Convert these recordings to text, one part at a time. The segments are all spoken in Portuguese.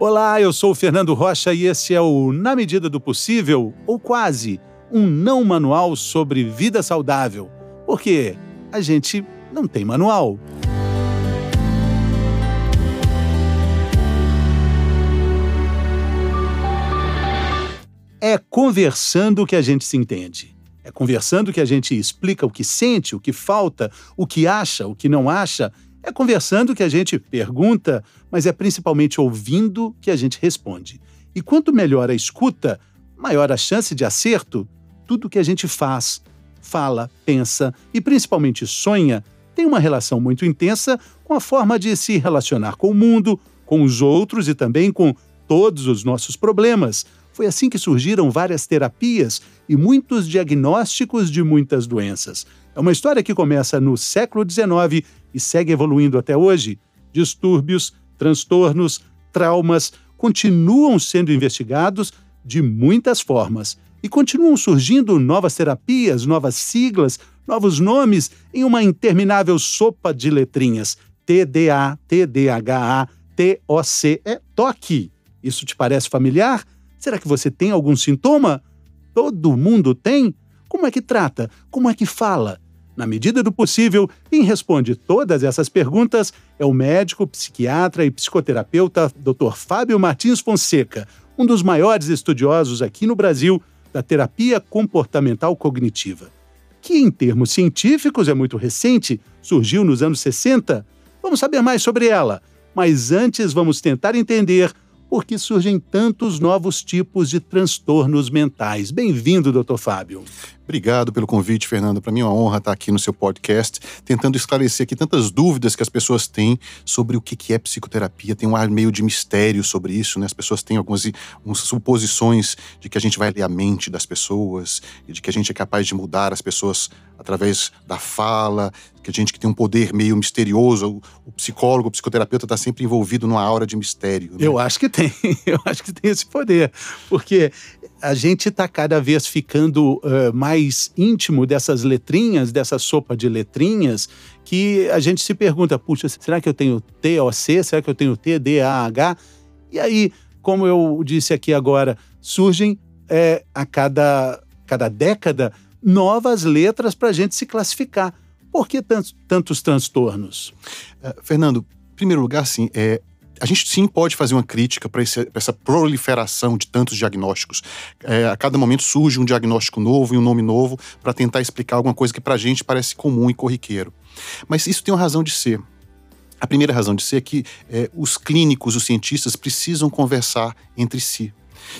Olá, eu sou o Fernando Rocha e esse é o Na Medida do Possível, ou quase, um não manual sobre vida saudável. Porque a gente não tem manual. É conversando que a gente se entende. É conversando que a gente explica o que sente, o que falta, o que acha, o que não acha é conversando que a gente pergunta, mas é principalmente ouvindo que a gente responde. E quanto melhor a escuta, maior a chance de acerto. Tudo que a gente faz, fala, pensa e principalmente sonha tem uma relação muito intensa com a forma de se relacionar com o mundo, com os outros e também com todos os nossos problemas. Foi assim que surgiram várias terapias e muitos diagnósticos de muitas doenças. É uma história que começa no século XIX e segue evoluindo até hoje. Distúrbios, transtornos, traumas continuam sendo investigados de muitas formas e continuam surgindo novas terapias, novas siglas, novos nomes em uma interminável sopa de letrinhas. TDA, TDHA, TOC. É toque. Isso te parece familiar? Será que você tem algum sintoma? Todo mundo tem? Como é que trata? Como é que fala? Na medida do possível, quem responde todas essas perguntas é o médico, psiquiatra e psicoterapeuta Dr. Fábio Martins Fonseca, um dos maiores estudiosos aqui no Brasil da terapia comportamental cognitiva, que em termos científicos é muito recente, surgiu nos anos 60. Vamos saber mais sobre ela, mas antes vamos tentar entender por que surgem tantos novos tipos de transtornos mentais. Bem-vindo, doutor Fábio. Obrigado pelo convite, Fernando. Para mim é uma honra estar aqui no seu podcast, tentando esclarecer aqui tantas dúvidas que as pessoas têm sobre o que é psicoterapia. Tem um ar meio de mistério sobre isso, né? As pessoas têm algumas, algumas suposições de que a gente vai ler a mente das pessoas e de que a gente é capaz de mudar as pessoas através da fala, que a gente que tem um poder meio misterioso. O, psicólogo, o psicoterapeuta está sempre envolvido numa aura de mistério. Né? Eu acho que tem, eu acho que tem esse poder, porque a gente está cada vez ficando uh, mais íntimo dessas letrinhas, dessa sopa de letrinhas, que a gente se pergunta: puxa, será que eu tenho TOC? Será que eu tenho TDAH? E aí, como eu disse aqui agora, surgem é, a cada, cada década novas letras para a gente se classificar. Por que tantos, tantos transtornos? Uh, Fernando, em primeiro lugar, sim, é, a gente sim pode fazer uma crítica para essa proliferação de tantos diagnósticos. É, a cada momento surge um diagnóstico novo e um nome novo para tentar explicar alguma coisa que para a gente parece comum e corriqueiro. Mas isso tem uma razão de ser. A primeira razão de ser é que é, os clínicos, os cientistas precisam conversar entre si.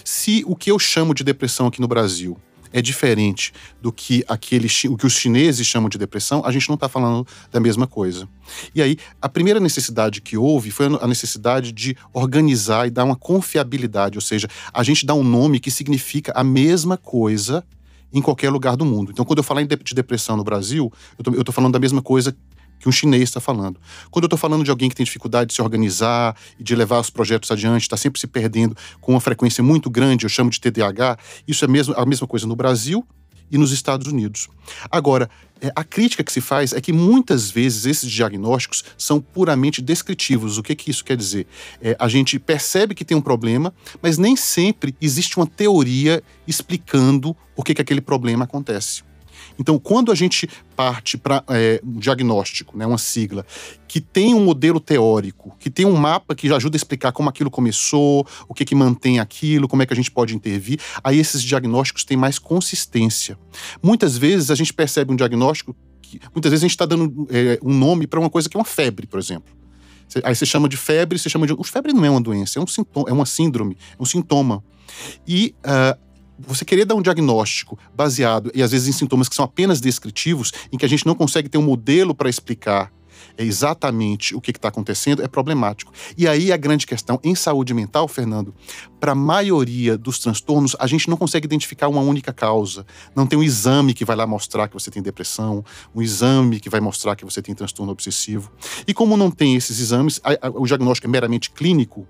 Se o que eu chamo de depressão aqui no Brasil é diferente do que aquele, o que os chineses chamam de depressão, a gente não está falando da mesma coisa. E aí, a primeira necessidade que houve foi a necessidade de organizar e dar uma confiabilidade, ou seja, a gente dá um nome que significa a mesma coisa em qualquer lugar do mundo. Então, quando eu falar de depressão no Brasil, eu estou falando da mesma coisa que um chinês está falando. Quando eu estou falando de alguém que tem dificuldade de se organizar e de levar os projetos adiante, está sempre se perdendo com uma frequência muito grande, eu chamo de TDAH, isso é mesmo, a mesma coisa no Brasil e nos Estados Unidos. Agora, é, a crítica que se faz é que muitas vezes esses diagnósticos são puramente descritivos. O que, que isso quer dizer? É, a gente percebe que tem um problema, mas nem sempre existe uma teoria explicando por que, que aquele problema acontece. Então, quando a gente parte para é, um diagnóstico, né, uma sigla, que tem um modelo teórico, que tem um mapa que ajuda a explicar como aquilo começou, o que, que mantém aquilo, como é que a gente pode intervir, aí esses diagnósticos têm mais consistência. Muitas vezes a gente percebe um diagnóstico que, muitas vezes a gente está dando é, um nome para uma coisa que é uma febre, por exemplo. Aí você chama de febre, você chama de. O febre não é uma doença, é um sintoma, é uma síndrome, é um sintoma. E uh, você querer dar um diagnóstico baseado, e às vezes em sintomas que são apenas descritivos, em que a gente não consegue ter um modelo para explicar exatamente o que está acontecendo, é problemático. E aí a grande questão em saúde mental, Fernando, para a maioria dos transtornos, a gente não consegue identificar uma única causa. Não tem um exame que vai lá mostrar que você tem depressão, um exame que vai mostrar que você tem transtorno obsessivo. E como não tem esses exames, o diagnóstico é meramente clínico,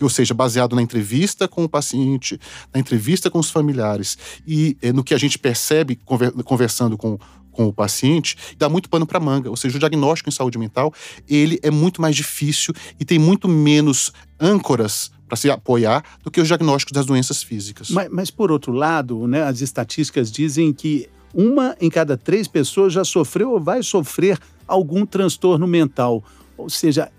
ou seja, baseado na entrevista com o paciente, na entrevista com os familiares e é, no que a gente percebe conversando com, com o paciente, dá muito pano para manga. Ou seja, o diagnóstico em saúde mental ele é muito mais difícil e tem muito menos âncoras para se apoiar do que os diagnósticos das doenças físicas. Mas, mas, por outro lado, né, as estatísticas dizem que uma em cada três pessoas já sofreu ou vai sofrer algum transtorno mental. Ou seja,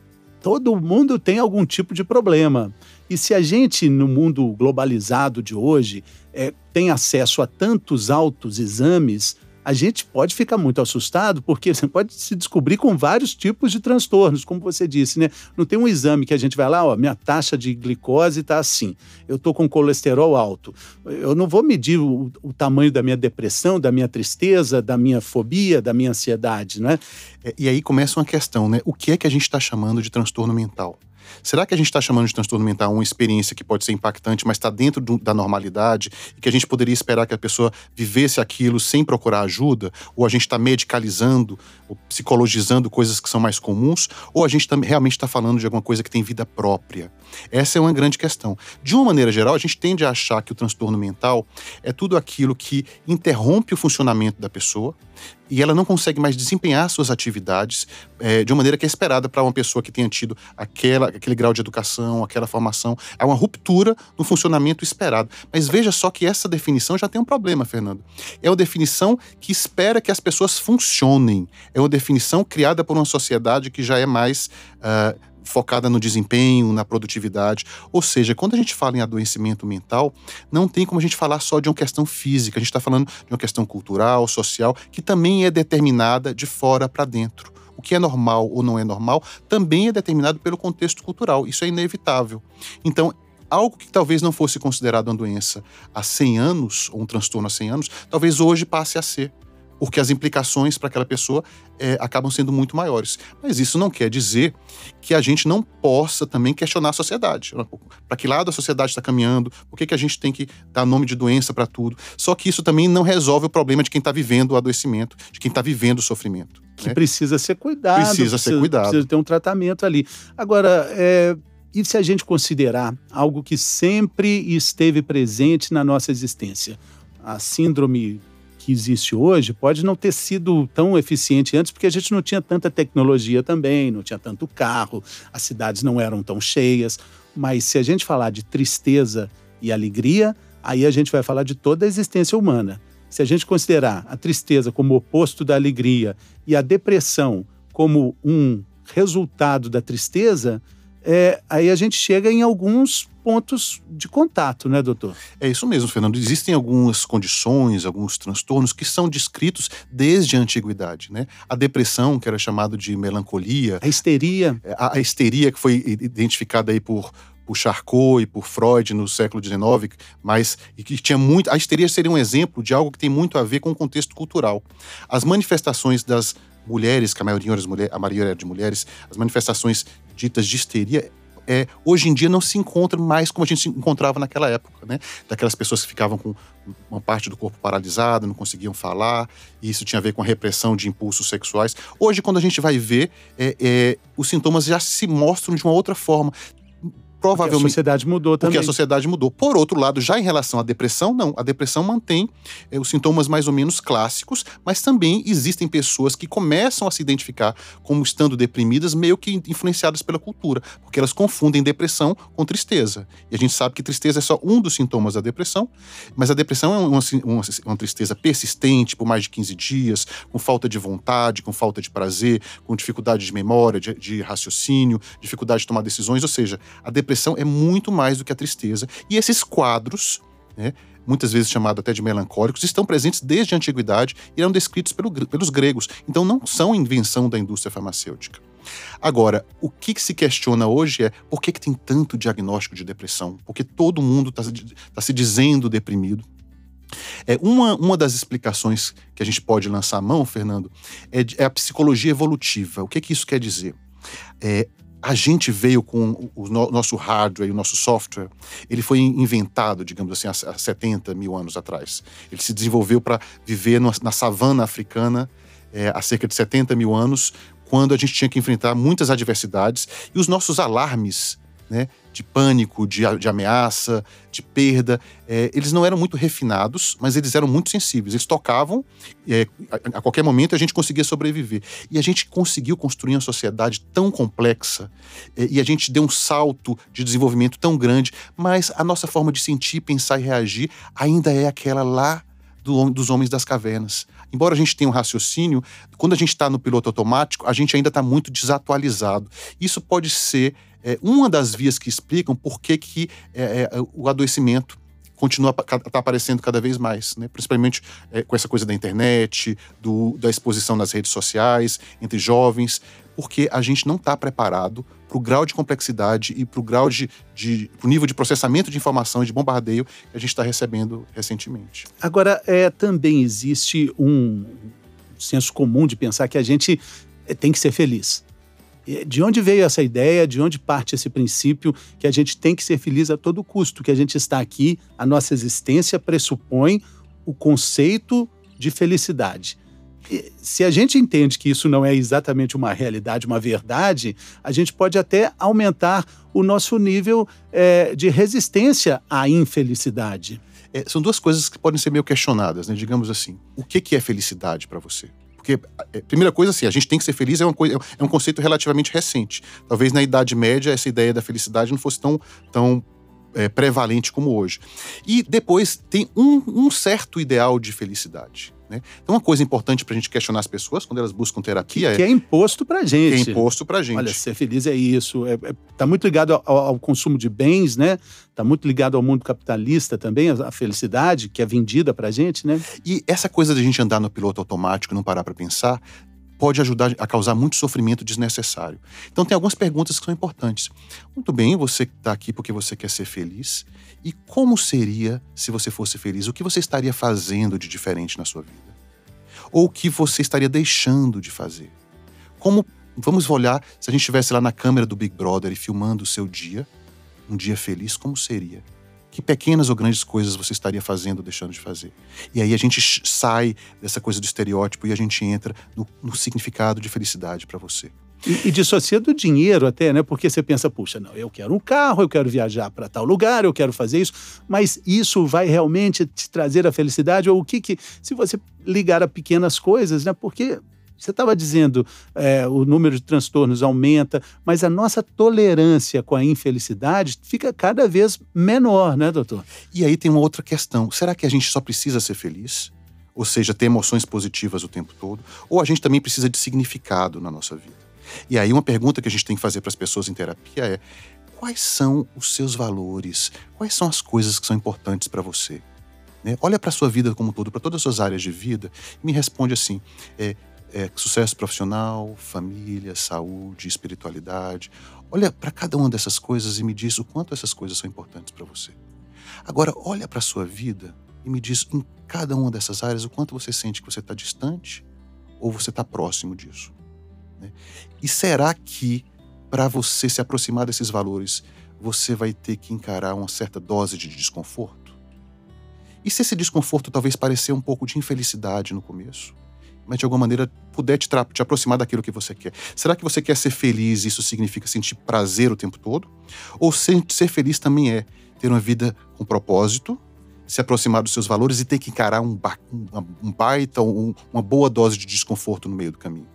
todo mundo tem algum tipo de problema. E se a gente, no mundo globalizado de hoje, é, tem acesso a tantos altos exames, a gente pode ficar muito assustado, porque você pode se descobrir com vários tipos de transtornos, como você disse, né? Não tem um exame que a gente vai lá, ó, minha taxa de glicose está assim, eu estou com colesterol alto. Eu não vou medir o, o, tamanho da minha depressão, da minha tristeza, da minha fobia, da minha ansiedade, né? É, e aí começa uma questão, né? O que é que a gente está chamando de transtorno mental? Será que a gente está chamando de transtorno mental uma experiência que pode ser impactante, mas está dentro do, da normalidade e que a gente poderia esperar que a pessoa vivesse aquilo sem procurar ajuda? Ou a gente está medicalizando, ou psicologizando coisas que são mais comuns? Ou a gente tá, realmente está falando de alguma coisa que tem vida própria? Essa é uma grande questão. De uma maneira geral, a gente tende a achar que o transtorno mental é tudo aquilo que interrompe o funcionamento da pessoa, e ela não consegue mais desempenhar suas atividades é, de uma maneira que é esperada para uma pessoa que tenha tido aquela, aquele grau de educação, aquela formação. Há uma ruptura no funcionamento esperado. Mas veja só que essa definição já tem um problema, Fernando. É uma definição que espera que as pessoas funcionem. É uma definição criada por uma sociedade que já é mais. Uh, focada no desempenho, na produtividade. Ou seja, quando a gente fala em adoecimento mental, não tem como a gente falar só de uma questão física, a gente está falando de uma questão cultural, social, que também é determinada de fora para dentro. O que é normal ou não é normal também é determinado pelo contexto cultural. Isso é inevitável. Então, algo que talvez não fosse considerado uma doença há 100 anos, ou um transtorno há 100 anos, talvez hoje passe a ser porque as implicações para aquela pessoa é, acabam sendo muito maiores. Mas isso não quer dizer que a gente não possa também questionar a sociedade. Para que lado a sociedade está caminhando? Por que, que a gente tem que dar nome de doença para tudo? Só que isso também não resolve o problema de quem está vivendo o adoecimento, de quem está vivendo o sofrimento. Que né? precisa ser cuidado. Precisa, precisa, ser cuidado. Precisa ter um tratamento ali. Agora, é, e se a gente considerar algo que sempre esteve presente na nossa existência? A síndrome que existe hoje pode não ter sido tão eficiente antes, porque a gente não tinha tanta tecnologia também, não tinha tanto carro, as cidades não eram tão cheias. Mas se a gente falar de tristeza e alegria, aí a gente vai falar de toda a existência humana. Se a gente considerar a tristeza como oposto da alegria e a depressão como um resultado da tristeza, é, aí a gente chega em alguns pontos de contato, né, doutor? É isso mesmo, Fernando. Existem algumas condições, alguns transtornos que são descritos desde a antiguidade, né? A depressão, que era chamado de melancolia. A histeria. É, a, a histeria que foi identificada aí por por Charcot e por Freud no século XIX, mas e que tinha muito. A histeria seria um exemplo de algo que tem muito a ver com o contexto cultural. As manifestações das mulheres, que a maioria, a maioria era de mulheres, as manifestações ditas de histeria é, hoje em dia não se encontra mais como a gente se encontrava naquela época, né? Daquelas pessoas que ficavam com uma parte do corpo paralisada, não conseguiam falar, e isso tinha a ver com a repressão de impulsos sexuais. Hoje, quando a gente vai ver, é, é, os sintomas já se mostram de uma outra forma provavelmente. Porque a sociedade mudou também. Porque a sociedade mudou. Por outro lado, já em relação à depressão, não. A depressão mantém é, os sintomas mais ou menos clássicos, mas também existem pessoas que começam a se identificar como estando deprimidas, meio que influenciadas pela cultura, porque elas confundem depressão com tristeza. E a gente sabe que tristeza é só um dos sintomas da depressão, mas a depressão é uma, uma, uma tristeza persistente por mais de 15 dias, com falta de vontade, com falta de prazer, com dificuldade de memória, de, de raciocínio, dificuldade de tomar decisões, ou seja, a depressão depressão é muito mais do que a tristeza. E esses quadros, né, muitas vezes chamados até de melancólicos, estão presentes desde a antiguidade e eram descritos pelo, pelos gregos. Então não são invenção da indústria farmacêutica. Agora, o que, que, se questiona hoje é por que, que tem tanto diagnóstico de depressão? Porque todo mundo está tá se dizendo deprimido. É uma, uma das explicações que a gente pode lançar a mão, Fernando, é, é a psicologia evolutiva. O que, que isso quer dizer? É, a gente veio com o nosso hardware o nosso software, ele foi inventado, digamos assim, há 70 mil anos atrás. Ele se desenvolveu para viver na savana africana é, há cerca de 70 mil anos, quando a gente tinha que enfrentar muitas adversidades e os nossos alarmes né, de pânico, de, de ameaça, de perda. É, eles não eram muito refinados, mas eles eram muito sensíveis. Eles tocavam, é, a, a, qualquer momento a gente conseguia sobreviver. E a gente conseguiu construir uma sociedade tão complexa é, e a gente deu um salto de desenvolvimento tão grande, mas a nossa forma de sentir, pensar e reagir ainda é aquela lá do, dos homens das cavernas. Embora a gente tenha um raciocínio, quando a gente está no piloto automático, a gente ainda está muito desatualizado. Isso pode ser é, uma das vias que explicam por que, que é, é, o adoecimento continua tá aparecendo cada vez mais, né? principalmente é, com essa coisa da internet, do, da exposição nas redes sociais, entre jovens, porque a gente não está preparado para o grau de complexidade e para o grau de, de nível de processamento de informação e de bombardeio que a gente está recebendo recentemente. Agora, é, também existe um senso comum de pensar que a gente é, tem que ser feliz. De onde veio essa ideia? De onde parte esse princípio que a gente tem que ser feliz a todo custo? Que a gente está aqui, a nossa existência pressupõe o conceito de felicidade. Se a gente entende que isso não é exatamente uma realidade, uma verdade, a gente pode até aumentar o nosso nível é, de resistência à infelicidade. É, são duas coisas que podem ser meio questionadas, né? digamos assim. O que, que é felicidade para você? Porque, é, primeira coisa, assim, a gente tem que ser feliz é, uma coisa, é um conceito relativamente recente. Talvez na Idade Média essa ideia da felicidade não fosse tão, tão é, prevalente como hoje. E depois tem um, um certo ideal de felicidade. Né? Então, uma coisa importante para a gente questionar as pessoas quando elas buscam terapia que, é. Que é imposto para gente. Que é imposto para gente. Olha, ser feliz é isso. Está é, é, tá muito ligado ao, ao, consumo de bens, né? Está muito ligado ao mundo capitalista também, a, felicidade que é vendida para a gente, né? E essa coisa de a gente andar no piloto automático e não parar para pensar pode ajudar a causar muito sofrimento desnecessário. Então, tem algumas perguntas que são importantes. Muito bem, você está aqui porque você quer ser feliz. E como seria se você fosse feliz? O que você estaria fazendo de diferente na sua vida? Ou o que você estaria deixando de fazer? Como vamos olhar se a gente estivesse lá na câmera do Big Brother e filmando o seu dia, um dia feliz, como seria? Que pequenas ou grandes coisas você estaria fazendo ou deixando de fazer? E aí a gente sai dessa coisa do estereótipo e a gente entra no, no significado de felicidade para você. E, e dissocia do dinheiro até, né? Porque você pensa, puxa, não, eu quero um carro, eu quero viajar para tal lugar, eu quero fazer isso, mas isso vai realmente te trazer a felicidade? Ou o que que. Se você ligar a pequenas coisas, né? Porque você estava dizendo é, o número de transtornos aumenta, mas a nossa tolerância com a infelicidade fica cada vez menor, né, doutor? E aí tem uma outra questão. Será que a gente só precisa ser feliz? Ou seja, ter emoções positivas o tempo todo? Ou a gente também precisa de significado na nossa vida? E aí uma pergunta que a gente tem que fazer para as pessoas em terapia é: quais são os seus valores? Quais são as coisas que são importantes para você? Né? Olha para a sua vida como um todo, para todas as suas áreas de vida, e me responde assim: é, é, sucesso profissional, família, saúde, espiritualidade. Olha para cada uma dessas coisas e me diz o quanto essas coisas são importantes para você. Agora, olha para a sua vida e me diz em cada uma dessas áreas o quanto você sente que você está distante ou você está próximo disso. Né? E será que, para você se aproximar desses valores, você vai ter que encarar uma certa dose de desconforto? E se esse desconforto talvez parecer um pouco de infelicidade no começo, mas de alguma maneira puder te, te aproximar daquilo que você quer? Será que você quer ser feliz isso significa sentir prazer o tempo todo? Ou ser, ser feliz também é ter uma vida com propósito, se aproximar dos seus valores e ter que encarar um, um, um baita, um, uma boa dose de desconforto no meio do caminho?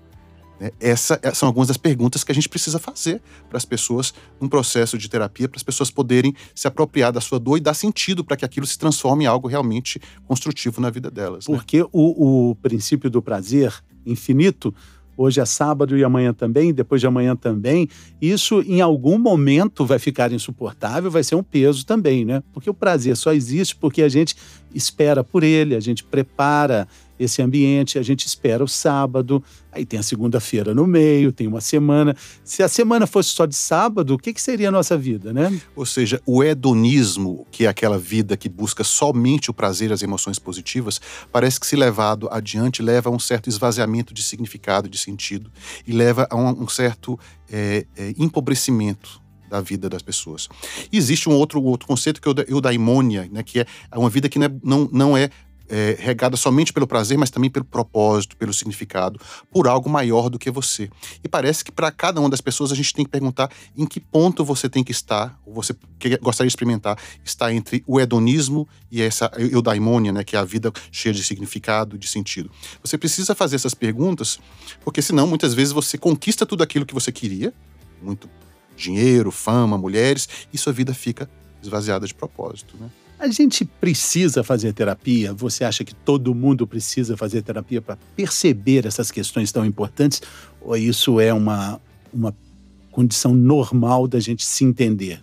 Né? Essas é, são algumas das perguntas que a gente precisa fazer para as pessoas num processo de terapia, para as pessoas poderem se apropriar da sua dor e dar sentido para que aquilo se transforme em algo realmente construtivo na vida delas. Né? Porque né? o, o princípio do prazer infinito hoje é sábado e amanhã também, depois de amanhã também, isso em algum momento vai ficar insuportável, vai ser um peso também, né? Porque o prazer só existe porque a gente espera por ele, a gente prepara esse ambiente, a gente espera o sábado, aí tem a segunda-feira no meio, tem uma semana. Se a semana fosse só de sábado, o que, que seria a nossa vida, né? Ou seja, o hedonismo, que é aquela vida que busca somente o prazer e as emoções positivas, parece que se levado adiante leva a um certo esvaziamento de significado, de sentido, e leva a um, um certo é, é, empobrecimento da vida das pessoas. E existe um outro, outro conceito que é o da, o da imônia, né, que é uma vida que não é, não, não é é, regada somente pelo prazer, mas também pelo propósito, pelo significado, por algo maior do que você. E parece que para cada uma das pessoas a gente tem que perguntar em que ponto você tem que estar, ou você gostaria de experimentar, está entre o hedonismo e essa eudaimônia, né, que é a vida cheia de significado, de sentido. Você precisa fazer essas perguntas, porque senão muitas vezes você conquista tudo aquilo que você queria, muito dinheiro, fama, mulheres, e sua vida fica esvaziada de propósito, né? A gente precisa fazer terapia? Você acha que todo mundo precisa fazer terapia para perceber essas questões tão importantes? Ou isso é uma, uma condição normal da gente se entender?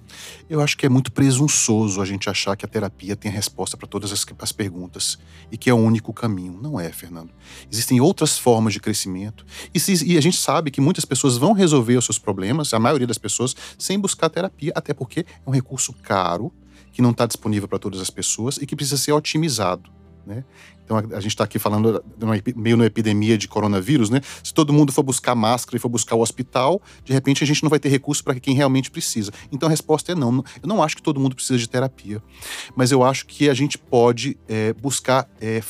Eu acho que é muito presunçoso a gente achar que a terapia tem a resposta para todas as, as, perguntas e que é o único caminho. Não é, Fernando. Existem outras formas de crescimento e, se, e a gente sabe que muitas pessoas vão resolver os seus problemas, a maioria das pessoas, sem buscar terapia, até porque é um recurso caro que não está disponível para todas as pessoas e que precisa ser otimizado. Né? Então a, a gente está aqui falando meio na epidemia de coronavírus, né? Se todo mundo for buscar máscara e for buscar o hospital, de repente a gente não vai ter recurso para quem realmente precisa. Então a resposta é não. Eu não acho que todo mundo precisa de terapia, mas eu acho que a gente pode é, buscar é,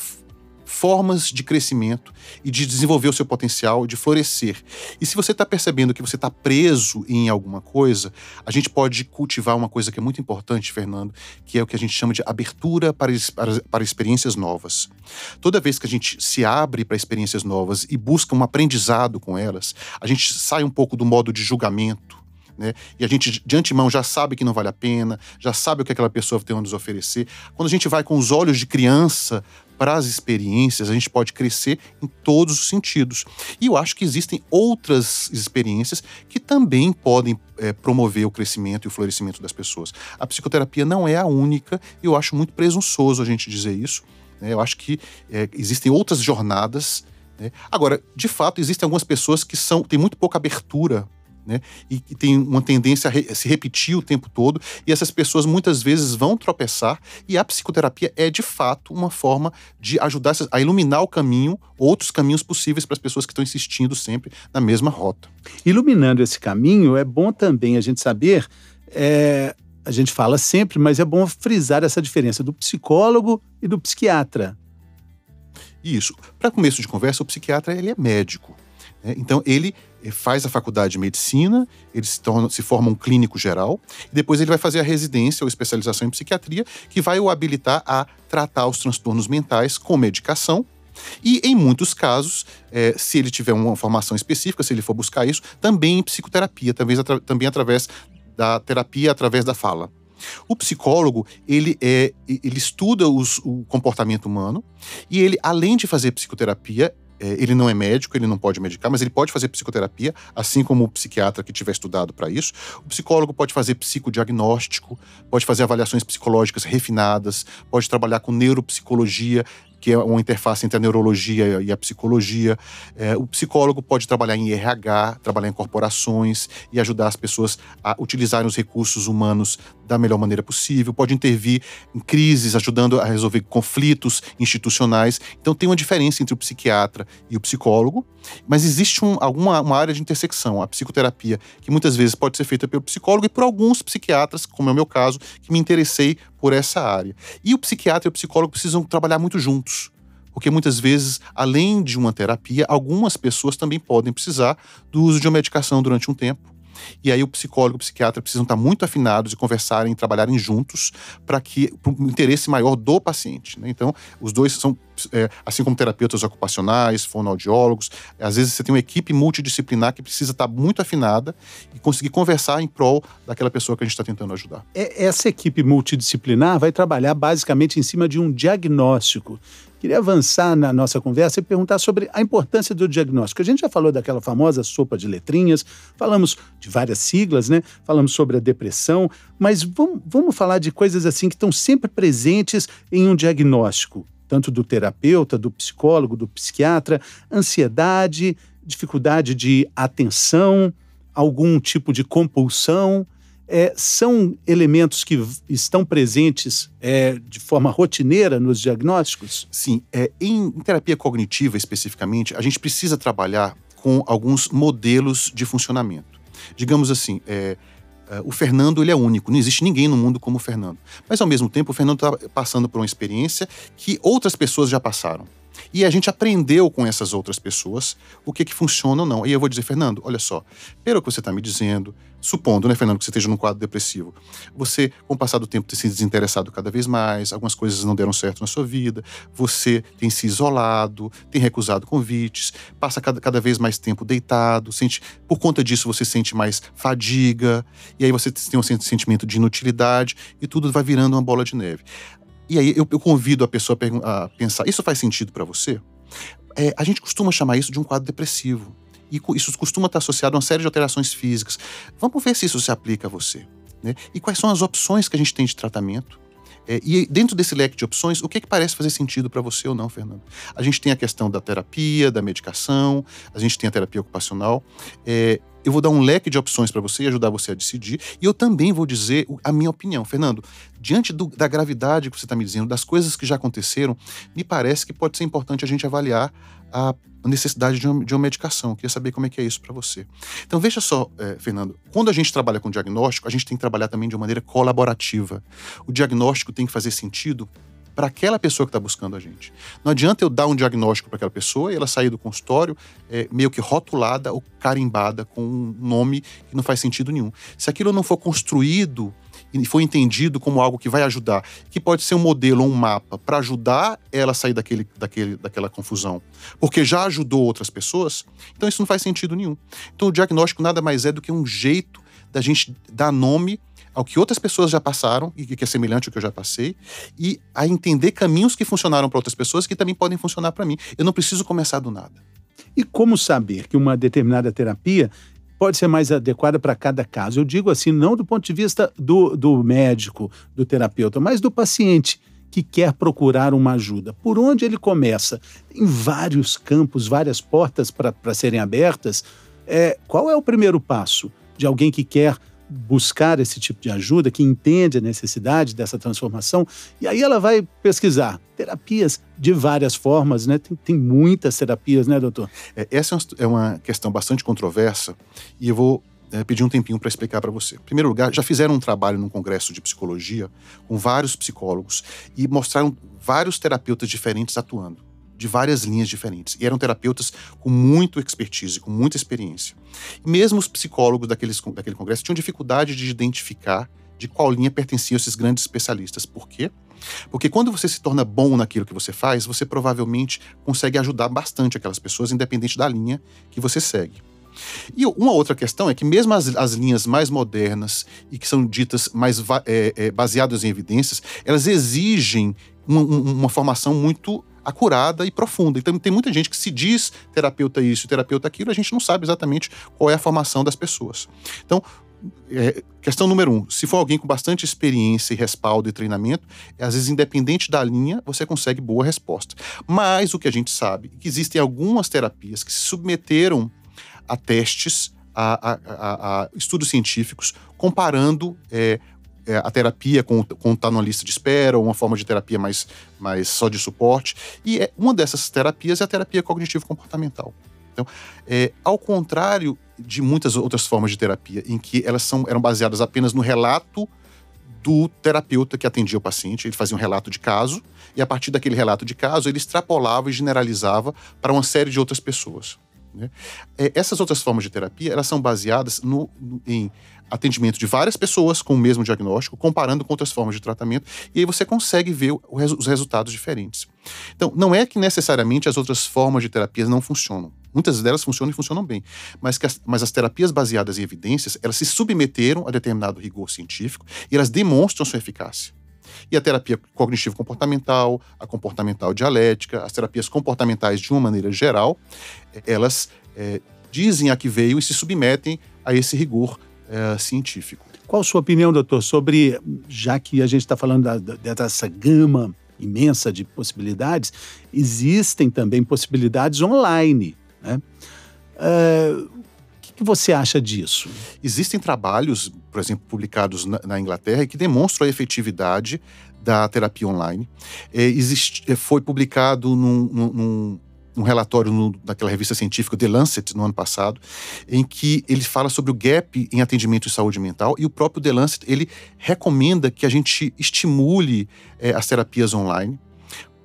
formas de crescimento e de desenvolver o seu potencial, de florescer. E se você está percebendo que você está preso em alguma coisa, a gente pode cultivar uma coisa que é muito importante, Fernando, que é o que a gente chama de abertura para, para, para experiências novas. Toda vez que a gente se abre para experiências novas e busca um aprendizado com elas, a gente sai um pouco do modo de julgamento né? E a gente de antemão já sabe que não vale a pena, já sabe o que aquela pessoa tem a nos oferecer. Quando a gente vai com os olhos de criança para as experiências, a gente pode crescer em todos os sentidos. E eu acho que existem outras experiências que também podem é, promover o crescimento e o florescimento das pessoas. A psicoterapia não é a única, e eu acho muito presunçoso a gente dizer isso. Né? Eu acho que é, existem outras jornadas. Né? Agora, de fato, existem algumas pessoas que são têm muito pouca abertura né? E que tem uma tendência a, se repetir o tempo todo, e essas pessoas muitas vezes vão tropeçar, e a psicoterapia é de fato uma forma de ajudar a iluminar o caminho, outros caminhos possíveis para as pessoas que estão insistindo sempre na mesma rota. Iluminando esse caminho, é bom também a gente saber. É, a gente fala sempre, mas é bom frisar essa diferença do psicólogo e do psiquiatra. Isso. Para começo de conversa, o psiquiatra ele é médico. Né? Então, ele faz a faculdade de medicina, ele se, torna, se forma um clínico geral, e depois ele vai fazer a residência ou especialização em psiquiatria, que vai o habilitar a tratar os transtornos mentais com medicação. E, em muitos casos, é, se ele tiver uma formação específica, se ele for buscar isso, também em psicoterapia, talvez atra também através da terapia, através da fala. O psicólogo, ele, é, ele estuda os, o comportamento humano e ele, além de fazer psicoterapia, é, ele não é médico, ele não pode medicar, mas ele pode fazer psicoterapia, assim como o psiquiatra que tiver estudado para isso. O psicólogo pode fazer psicodiagnóstico, pode fazer avaliações psicológicas refinadas, pode trabalhar com neuropsicologia, que é uma interface entre a neurologia e a psicologia. É, o psicólogo pode trabalhar em RH, trabalhar em corporações e ajudar as pessoas a utilizarem os recursos humanos da melhor maneira possível, pode intervir em crises, ajudando a resolver conflitos institucionais. Então tem uma diferença entre o psiquiatra e o psicólogo, mas existe um, alguma uma área de intersecção, a psicoterapia, que muitas vezes pode ser feita pelo psicólogo e por alguns psiquiatras, como é o meu caso, que me interessei por essa área. E o psiquiatra e o psicólogo precisam trabalhar muito juntos. Porque muitas vezes, além de uma terapia, algumas pessoas também podem precisar do uso de uma medicação durante um tempo. E aí o psicólogo e o psiquiatra precisam estar muito afinados e conversarem, trabalharem juntos para que o interesse maior do paciente. Né? Então, os dois são é, assim como terapeutas ocupacionais, fonoaudiólogos, às vezes você tem uma equipe multidisciplinar que precisa estar muito afinada e conseguir conversar em prol daquela pessoa que a gente está tentando ajudar. É, essa equipe multidisciplinar vai trabalhar basicamente em cima de um diagnóstico. Queria avançar na nossa conversa e perguntar sobre a importância do diagnóstico. A gente já falou daquela famosa sopa de letrinhas, falamos de várias siglas, né? Falamos sobre a depressão, mas vamos, vamos falar de coisas assim que estão sempre presentes em um diagnóstico tanto do terapeuta, do psicólogo, do psiquiatra, ansiedade, dificuldade de atenção, algum tipo de compulsão. É, são elementos que estão presentes é, de forma rotineira nos diagnósticos? Sim. É, em, em terapia cognitiva, especificamente, a gente precisa trabalhar com alguns modelos de funcionamento. Digamos assim, é, Uh, o Fernando ele é único, não existe ninguém no mundo como o Fernando. Mas ao mesmo tempo, o Fernando está passando por uma experiência que outras pessoas já passaram. E a gente aprendeu com essas outras pessoas o que, que funciona ou não. E eu vou dizer, Fernando, olha só, pelo que você está me dizendo, supondo, né, Fernando, que você esteja num quadro depressivo, você, com o passar do tempo, tem se desinteressado cada vez mais, algumas coisas não deram certo na sua vida, você tem se isolado, tem recusado convites, passa cada, cada vez mais tempo deitado, sente, por conta disso você sente mais fadiga, e aí você tem um sentimento de inutilidade, e tudo vai virando uma bola de neve. E aí eu, eu convido a pessoa a, pensar: isso faz sentido para você? É, a gente costuma chamar isso de um quadro depressivo. E isso costuma estar associado a uma série de alterações físicas. Vamos ver se isso se aplica a você. Né? E quais são as opções que a gente tem de tratamento? É, e dentro desse leque de opções, o que, é que parece fazer sentido para você ou não, Fernando? A gente tem a questão da terapia, da medicação, a gente tem a terapia ocupacional. É, eu vou dar um leque de opções para você e ajudar você a decidir. E eu também vou dizer a minha opinião. Fernando, diante do, da gravidade que você está me dizendo, das coisas que já aconteceram, me parece que pode ser importante a gente avaliar a necessidade de uma, de uma medicação. Eu queria saber como é que é isso para você. Então, veja só, é, Fernando, quando a gente trabalha com diagnóstico, a gente tem que trabalhar também de uma maneira colaborativa. O diagnóstico tem que fazer sentido para aquela pessoa que está buscando a gente. Não adianta eu dar um diagnóstico para aquela pessoa e ela sair do consultório é, meio que rotulada ou carimbada com um nome que não faz sentido nenhum. Se aquilo não for construído e for entendido como algo que vai ajudar, que pode ser um modelo um mapa para ajudar ela a sair daquele, daquele, daquela confusão, porque já ajudou outras pessoas, então isso não faz sentido nenhum. Então o diagnóstico nada mais é do que um jeito da gente dar nome ao que outras pessoas já passaram e que é semelhante ao que eu já passei e a entender caminhos que funcionaram para outras pessoas que também podem funcionar para mim. Eu não preciso começar do nada. E como saber que uma determinada terapia pode ser mais adequada para cada caso? Eu digo assim, não do ponto de vista do, do médico, do terapeuta, mas do paciente que quer procurar uma ajuda. Por onde ele começa? Tem vários campos, várias portas para serem abertas. É, qual é o primeiro passo de alguém que quer buscar esse tipo de ajuda, que entende a necessidade dessa transformação, e aí ela vai pesquisar terapias de várias formas, né? Tem, tem muitas terapias, né, doutor? É, essa é uma questão bastante controversa e eu vou é, pedir um tempinho para explicar para você. Em primeiro lugar, já fizeram um trabalho num congresso de psicologia com vários psicólogos e mostraram vários terapeutas diferentes atuando de várias linhas diferentes. E eram terapeutas com muito expertise, com muita experiência. E mesmo os psicólogos daqueles, daquele congresso tinham dificuldade de identificar de qual linha pertenciam esses grandes especialistas. Por quê? Porque quando você se torna bom naquilo que você faz, você provavelmente consegue ajudar bastante aquelas pessoas, independente da linha que você segue. E uma outra questão é que, mesmo as, as linhas mais modernas e que são ditas mais é, é, baseadas em evidências, elas exigem uma, uma formação muito acurada e profunda. Então, tem muita gente que se diz terapeuta isso, terapeuta aquilo, a gente não sabe exatamente qual é a formação das pessoas. Então, é, questão número um: se for alguém com bastante experiência e respaldo e treinamento, às vezes, independente da linha, você consegue boa resposta. Mas o que a gente sabe é que existem algumas terapias que se submeteram a testes, a, a, a, a estudos científicos, comparando é, é, a terapia com, com tá numa lista de espera, ou uma forma de terapia mais, mais só de suporte. E é, uma dessas terapias é a terapia cognitivo-comportamental. Então, é, ao contrário de muitas outras formas de terapia, em que elas são, eram baseadas apenas no relato do terapeuta que atendia o paciente, ele fazia um relato de caso, e a partir daquele relato de caso, ele extrapolava e generalizava para uma série de outras pessoas. Né? É, essas outras formas de terapia, elas são baseadas no, no, em atendimento de várias pessoas com o mesmo diagnóstico, comparando com outras formas de tratamento, e aí você consegue ver os resultados diferentes. Então, não é que necessariamente as outras formas de terapias não funcionam. Muitas delas funcionam e funcionam bem, mas, as, mas as terapias baseadas em evidências, elas se submeteram a determinado rigor científico e elas demonstram sua eficácia. E a terapia cognitivo-comportamental, a comportamental dialética, as terapias comportamentais de uma maneira geral, elas é, dizem a que veio e se submetem a esse rigor é, científico. Qual a sua opinião, doutor, sobre, já que a gente está falando da, da, dessa gama imensa de possibilidades, existem também possibilidades online. Né? Uh, o que, que, você acha disso? Existem trabalhos, por exemplo, publicados na, na Inglaterra que demonstram a efetividade da terapia online. É, existe, é, foi publicado num, num, um relatório no, naquela revista científica The Lancet no ano passado, em que ele fala sobre o gap em atendimento de saúde mental e o próprio The Lancet ele recomenda que a gente estimule é, as terapias online,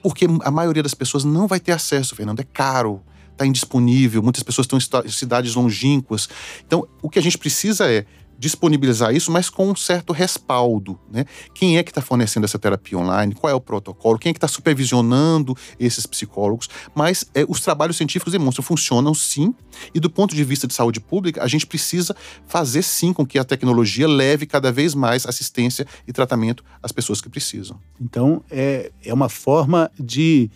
porque a maioria das pessoas não vai ter acesso, Fernando, é caro, está indisponível, muitas pessoas estão em cidades longínquas. Então, o que a gente precisa é disponibilizar isso, mas com um certo respaldo. Né? Quem é que está fornecendo essa terapia online? Qual é o protocolo? Quem é que está supervisionando esses psicólogos? Mas é, os trabalhos científicos demonstram funcionam sim, e do ponto de vista de saúde pública, a gente precisa fazer sim com que a tecnologia leve cada vez mais assistência e tratamento às pessoas que precisam. Então, é, é uma forma de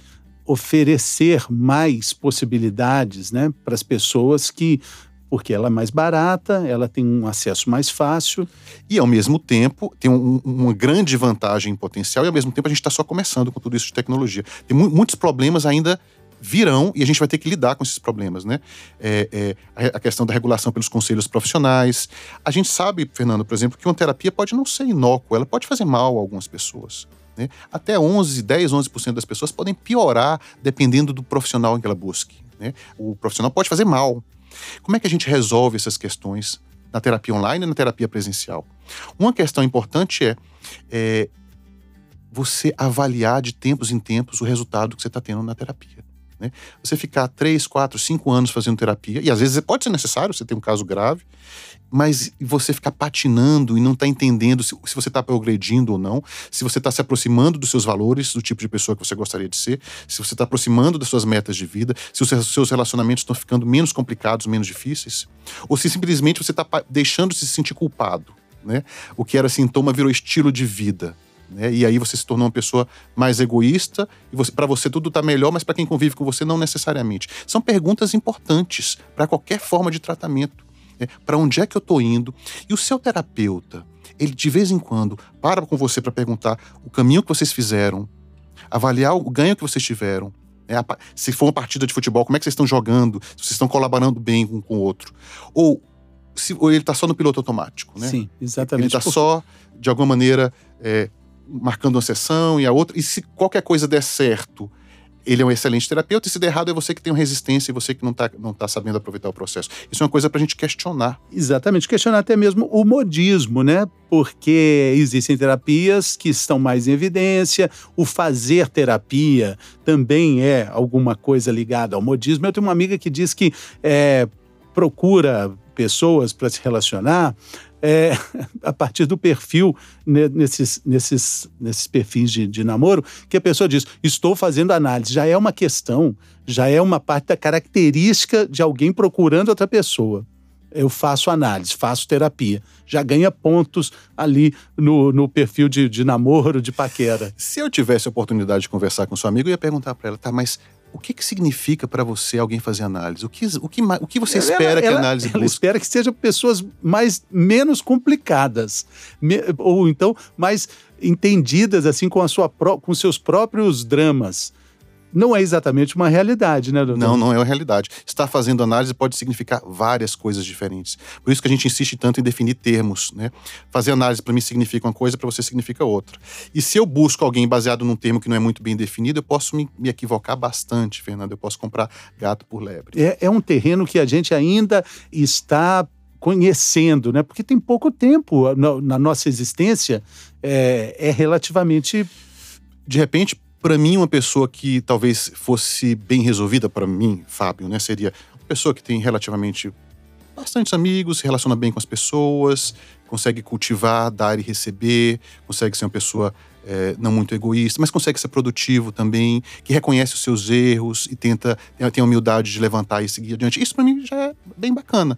oferecer mais possibilidades né, para as pessoas que porque ela é mais barata, ela tem um acesso mais fácil. E, ao mesmo tempo, tem um, uma grande vantagem potencial, e, ao mesmo tempo, a gente está só começando com tudo isso de tecnologia. Tem mu muitos problemas ainda virão e a gente vai ter que lidar com esses problemas, né? É, é, a questão da regulação pelos conselhos profissionais. A gente sabe, Fernando, por exemplo, que uma terapia pode não ser inócua, ela pode fazer mal a algumas pessoas. Né? Até 11, 10, 11% das pessoas podem piorar dependendo do profissional em que ela busque. Né? O profissional pode fazer mal. Como é que a gente resolve essas questões na terapia online e na terapia presencial? Uma questão importante é, é você avaliar de tempos em tempos o resultado que você está tendo na terapia. Né? Você ficar três, quatro, cinco anos fazendo terapia, e às vezes pode ser necessário, você tem um caso grave, mas você ficar patinando e não está entendendo se, se você está progredindo ou não, se você está se aproximando dos seus valores, do tipo de pessoa que você gostaria de ser, se você está aproximando das suas metas de vida, se os seus relacionamentos estão ficando menos complicados, menos difíceis, ou se simplesmente você está deixando de se sentir culpado. Né? O que era sintoma virou estilo de vida. Né? E aí você se tornou uma pessoa mais egoísta e você, para você tudo está melhor, mas para quem convive com você não necessariamente. São perguntas importantes para qualquer forma de tratamento. Né? Para onde é que eu estou indo? E o seu terapeuta, ele de vez em quando para com você para perguntar o caminho que vocês fizeram, avaliar o ganho que vocês tiveram. Né? Se for uma partida de futebol, como é que vocês estão jogando? Se vocês estão colaborando bem um com o outro. Ou, se, ou ele está só no piloto automático, né? Sim, exatamente. Ele está só, de alguma maneira, é, marcando uma sessão e a outra. E se qualquer coisa der certo, ele é um excelente terapeuta, e se der errado é você que tem uma resistência e você que não está não tá sabendo aproveitar o processo. Isso é uma coisa para a gente questionar. Exatamente, questionar até mesmo o modismo, né? Porque existem terapias que estão mais em evidência, o fazer terapia também é alguma coisa ligada ao modismo. Eu tenho uma amiga que diz que é, procura pessoas para se relacionar é, a partir do perfil nesses, nesses, nesses perfis de, de namoro, que a pessoa diz: estou fazendo análise. Já é uma questão, já é uma parte da característica de alguém procurando outra pessoa. Eu faço análise, faço terapia. Já ganha pontos ali no, no perfil de, de namoro, de paquera. Se eu tivesse a oportunidade de conversar com seu amigo, eu ia perguntar para ela, tá, mas o que, que significa para você alguém fazer análise? O que, o que, o que você espera ela, que a análise ela, ela espera que sejam pessoas mais menos complicadas, me, ou então mais entendidas assim com a sua com seus próprios dramas não é exatamente uma realidade, né, doutor? Não, não é uma realidade. Estar fazendo análise pode significar várias coisas diferentes. Por isso que a gente insiste tanto em definir termos, né? Fazer análise para mim significa uma coisa, para você significa outra. E se eu busco alguém baseado num termo que não é muito bem definido, eu posso me, me equivocar bastante, Fernando. Eu posso comprar gato por lebre. É, é um terreno que a gente ainda está conhecendo, né? Porque tem pouco tempo na, na nossa existência, é, é relativamente. De repente, para mim, uma pessoa que talvez fosse bem resolvida para mim, Fábio, né, seria uma pessoa que tem relativamente bastantes amigos, se relaciona bem com as pessoas, consegue cultivar, dar e receber, consegue ser uma pessoa é, não muito egoísta, mas consegue ser produtivo também, que reconhece os seus erros e tenta tem a humildade de levantar e seguir adiante. Isso para mim já é bem bacana.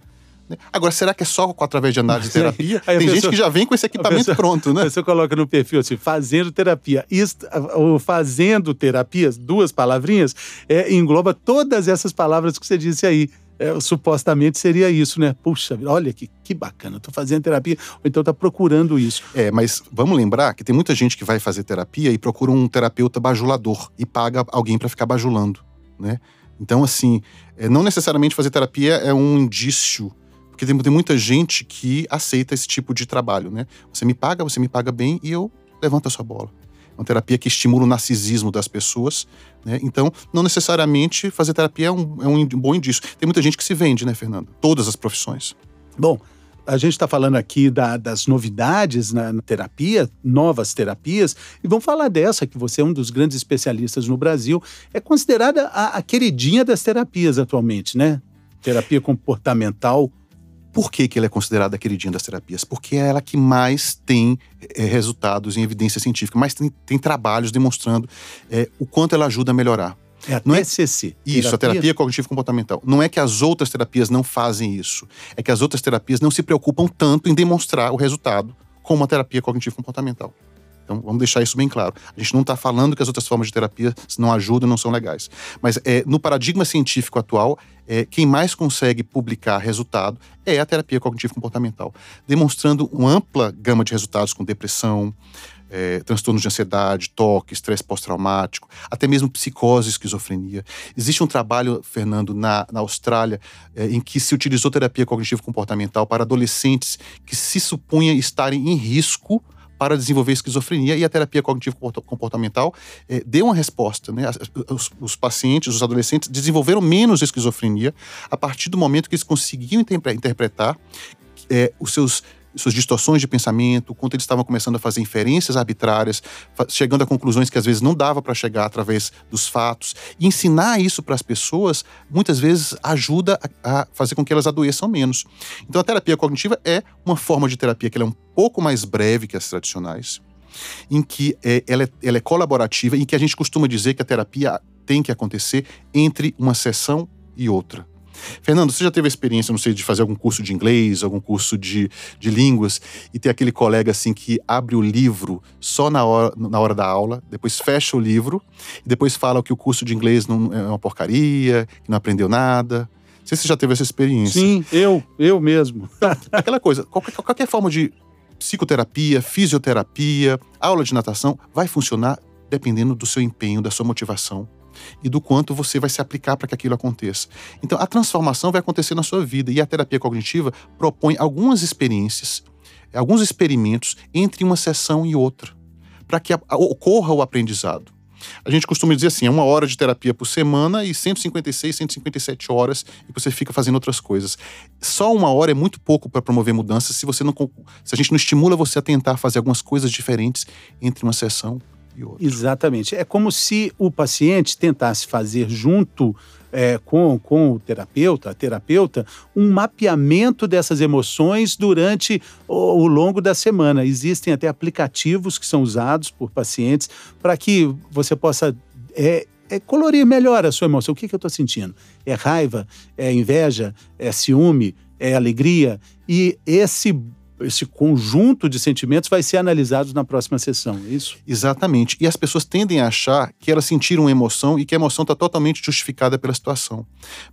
Né? Agora, será que é só através de análise de terapia? Tem pessoa, gente que já vem com esse equipamento pessoa, pronto, né? Você coloca no perfil assim, fazendo terapia. Isto, o fazendo terapia, duas palavrinhas, é, engloba todas essas palavras que você disse aí. É, supostamente seria isso, né? Puxa, olha que, que bacana, tô fazendo terapia, ou então tá procurando isso. É, mas vamos lembrar que tem muita gente que vai fazer terapia e procura um terapeuta bajulador e paga alguém para ficar bajulando, né? Então, assim, é, não necessariamente fazer terapia é um indício porque tem, tem muita gente que aceita esse tipo de trabalho, né? Você me paga, você me paga bem e eu levanto a sua bola. uma terapia que estimula o narcisismo das pessoas. Né? Então, não necessariamente fazer terapia é um, é um bom indício. Tem muita gente que se vende, né, Fernando? Todas as profissões. Bom, a gente está falando aqui da, das novidades na, na, terapia, novas terapias, e vamos falar dessa, que você é um dos grandes especialistas no Brasil. É considerada a, a queridinha das terapias atualmente, né? Terapia comportamental. Por que, que ela é considerada a queridinha das terapias? Porque é ela que mais tem é, resultados em evidência científica, mais tem, tem trabalhos demonstrando é, o quanto ela ajuda a melhorar. É a não TCC. É, isso, terapia? a terapia cognitivo-comportamental. Não é que as outras terapias não fazem isso. É que as outras terapias não se preocupam tanto em demonstrar o resultado como a terapia cognitivo-comportamental. Então, vamos deixar isso bem claro. A gente não está falando que as outras formas de terapia não ajudam, não são legais. Mas é, no paradigma científico atual, é, quem mais consegue publicar resultado é a terapia cognitivo-comportamental, demonstrando uma ampla gama de resultados com depressão, é, transtornos de ansiedade, toque, estresse pós-traumático, até mesmo psicose esquizofrenia. Existe um trabalho, Fernando, na, na Austrália, é, em que se utilizou terapia cognitivo-comportamental para adolescentes que se supunha estarem em risco para desenvolver esquizofrenia e a terapia cognitivo-comportamental é, deu uma resposta. Né? Os, os, pacientes, os adolescentes, desenvolveram menos esquizofrenia a partir do momento que eles conseguiam interpretar é, os seus suas distorções de pensamento, quanto eles estavam começando a fazer inferências arbitrárias, chegando a conclusões que às vezes não dava para chegar através dos fatos. E ensinar isso para as pessoas, muitas vezes, ajuda a, a, fazer com que elas adoeçam menos. Então, a terapia cognitiva é uma forma de terapia que é um pouco mais breve que as tradicionais, em que é, ela, é, ela é colaborativa, em que a gente costuma dizer que a terapia tem que acontecer entre uma sessão e outra. Fernando, você já teve a experiência, não sei, de fazer algum curso de inglês, algum curso de, de línguas, e ter aquele colega assim que abre o livro só na hora, na hora da aula, depois fecha o livro, e depois fala que o curso de inglês não é uma porcaria, que não aprendeu nada. Não sei se você já teve essa experiência. Sim, eu, eu mesmo. Então, aquela coisa, qualquer, qualquer forma de psicoterapia, fisioterapia, aula de natação, vai funcionar dependendo do seu empenho, da sua motivação e do quanto você vai se aplicar para que aquilo aconteça. Então, a transformação vai acontecer na sua vida e a terapia cognitiva propõe algumas experiências, alguns experimentos entre uma sessão e outra, para que ocorra o aprendizado. A gente costuma dizer assim, é uma hora de terapia por semana e 156, 157 horas e você fica fazendo outras coisas. Só uma hora é muito pouco para promover mudanças se você não se a gente não estimula você a tentar fazer algumas coisas diferentes entre uma sessão e outro. Exatamente. É como se o paciente tentasse fazer junto é, com, com o terapeuta, a terapeuta, um mapeamento dessas emoções durante o, o longo da semana. Existem até aplicativos que são usados por pacientes para que você possa é, é colorir melhor a sua emoção. O que, que eu estou sentindo? É raiva? É inveja? É ciúme? É alegria? E esse esse conjunto de sentimentos vai ser analisado na próxima sessão, é isso? Exatamente. E as pessoas tendem a achar que elas sentiram emoção e que a emoção está totalmente justificada pela situação.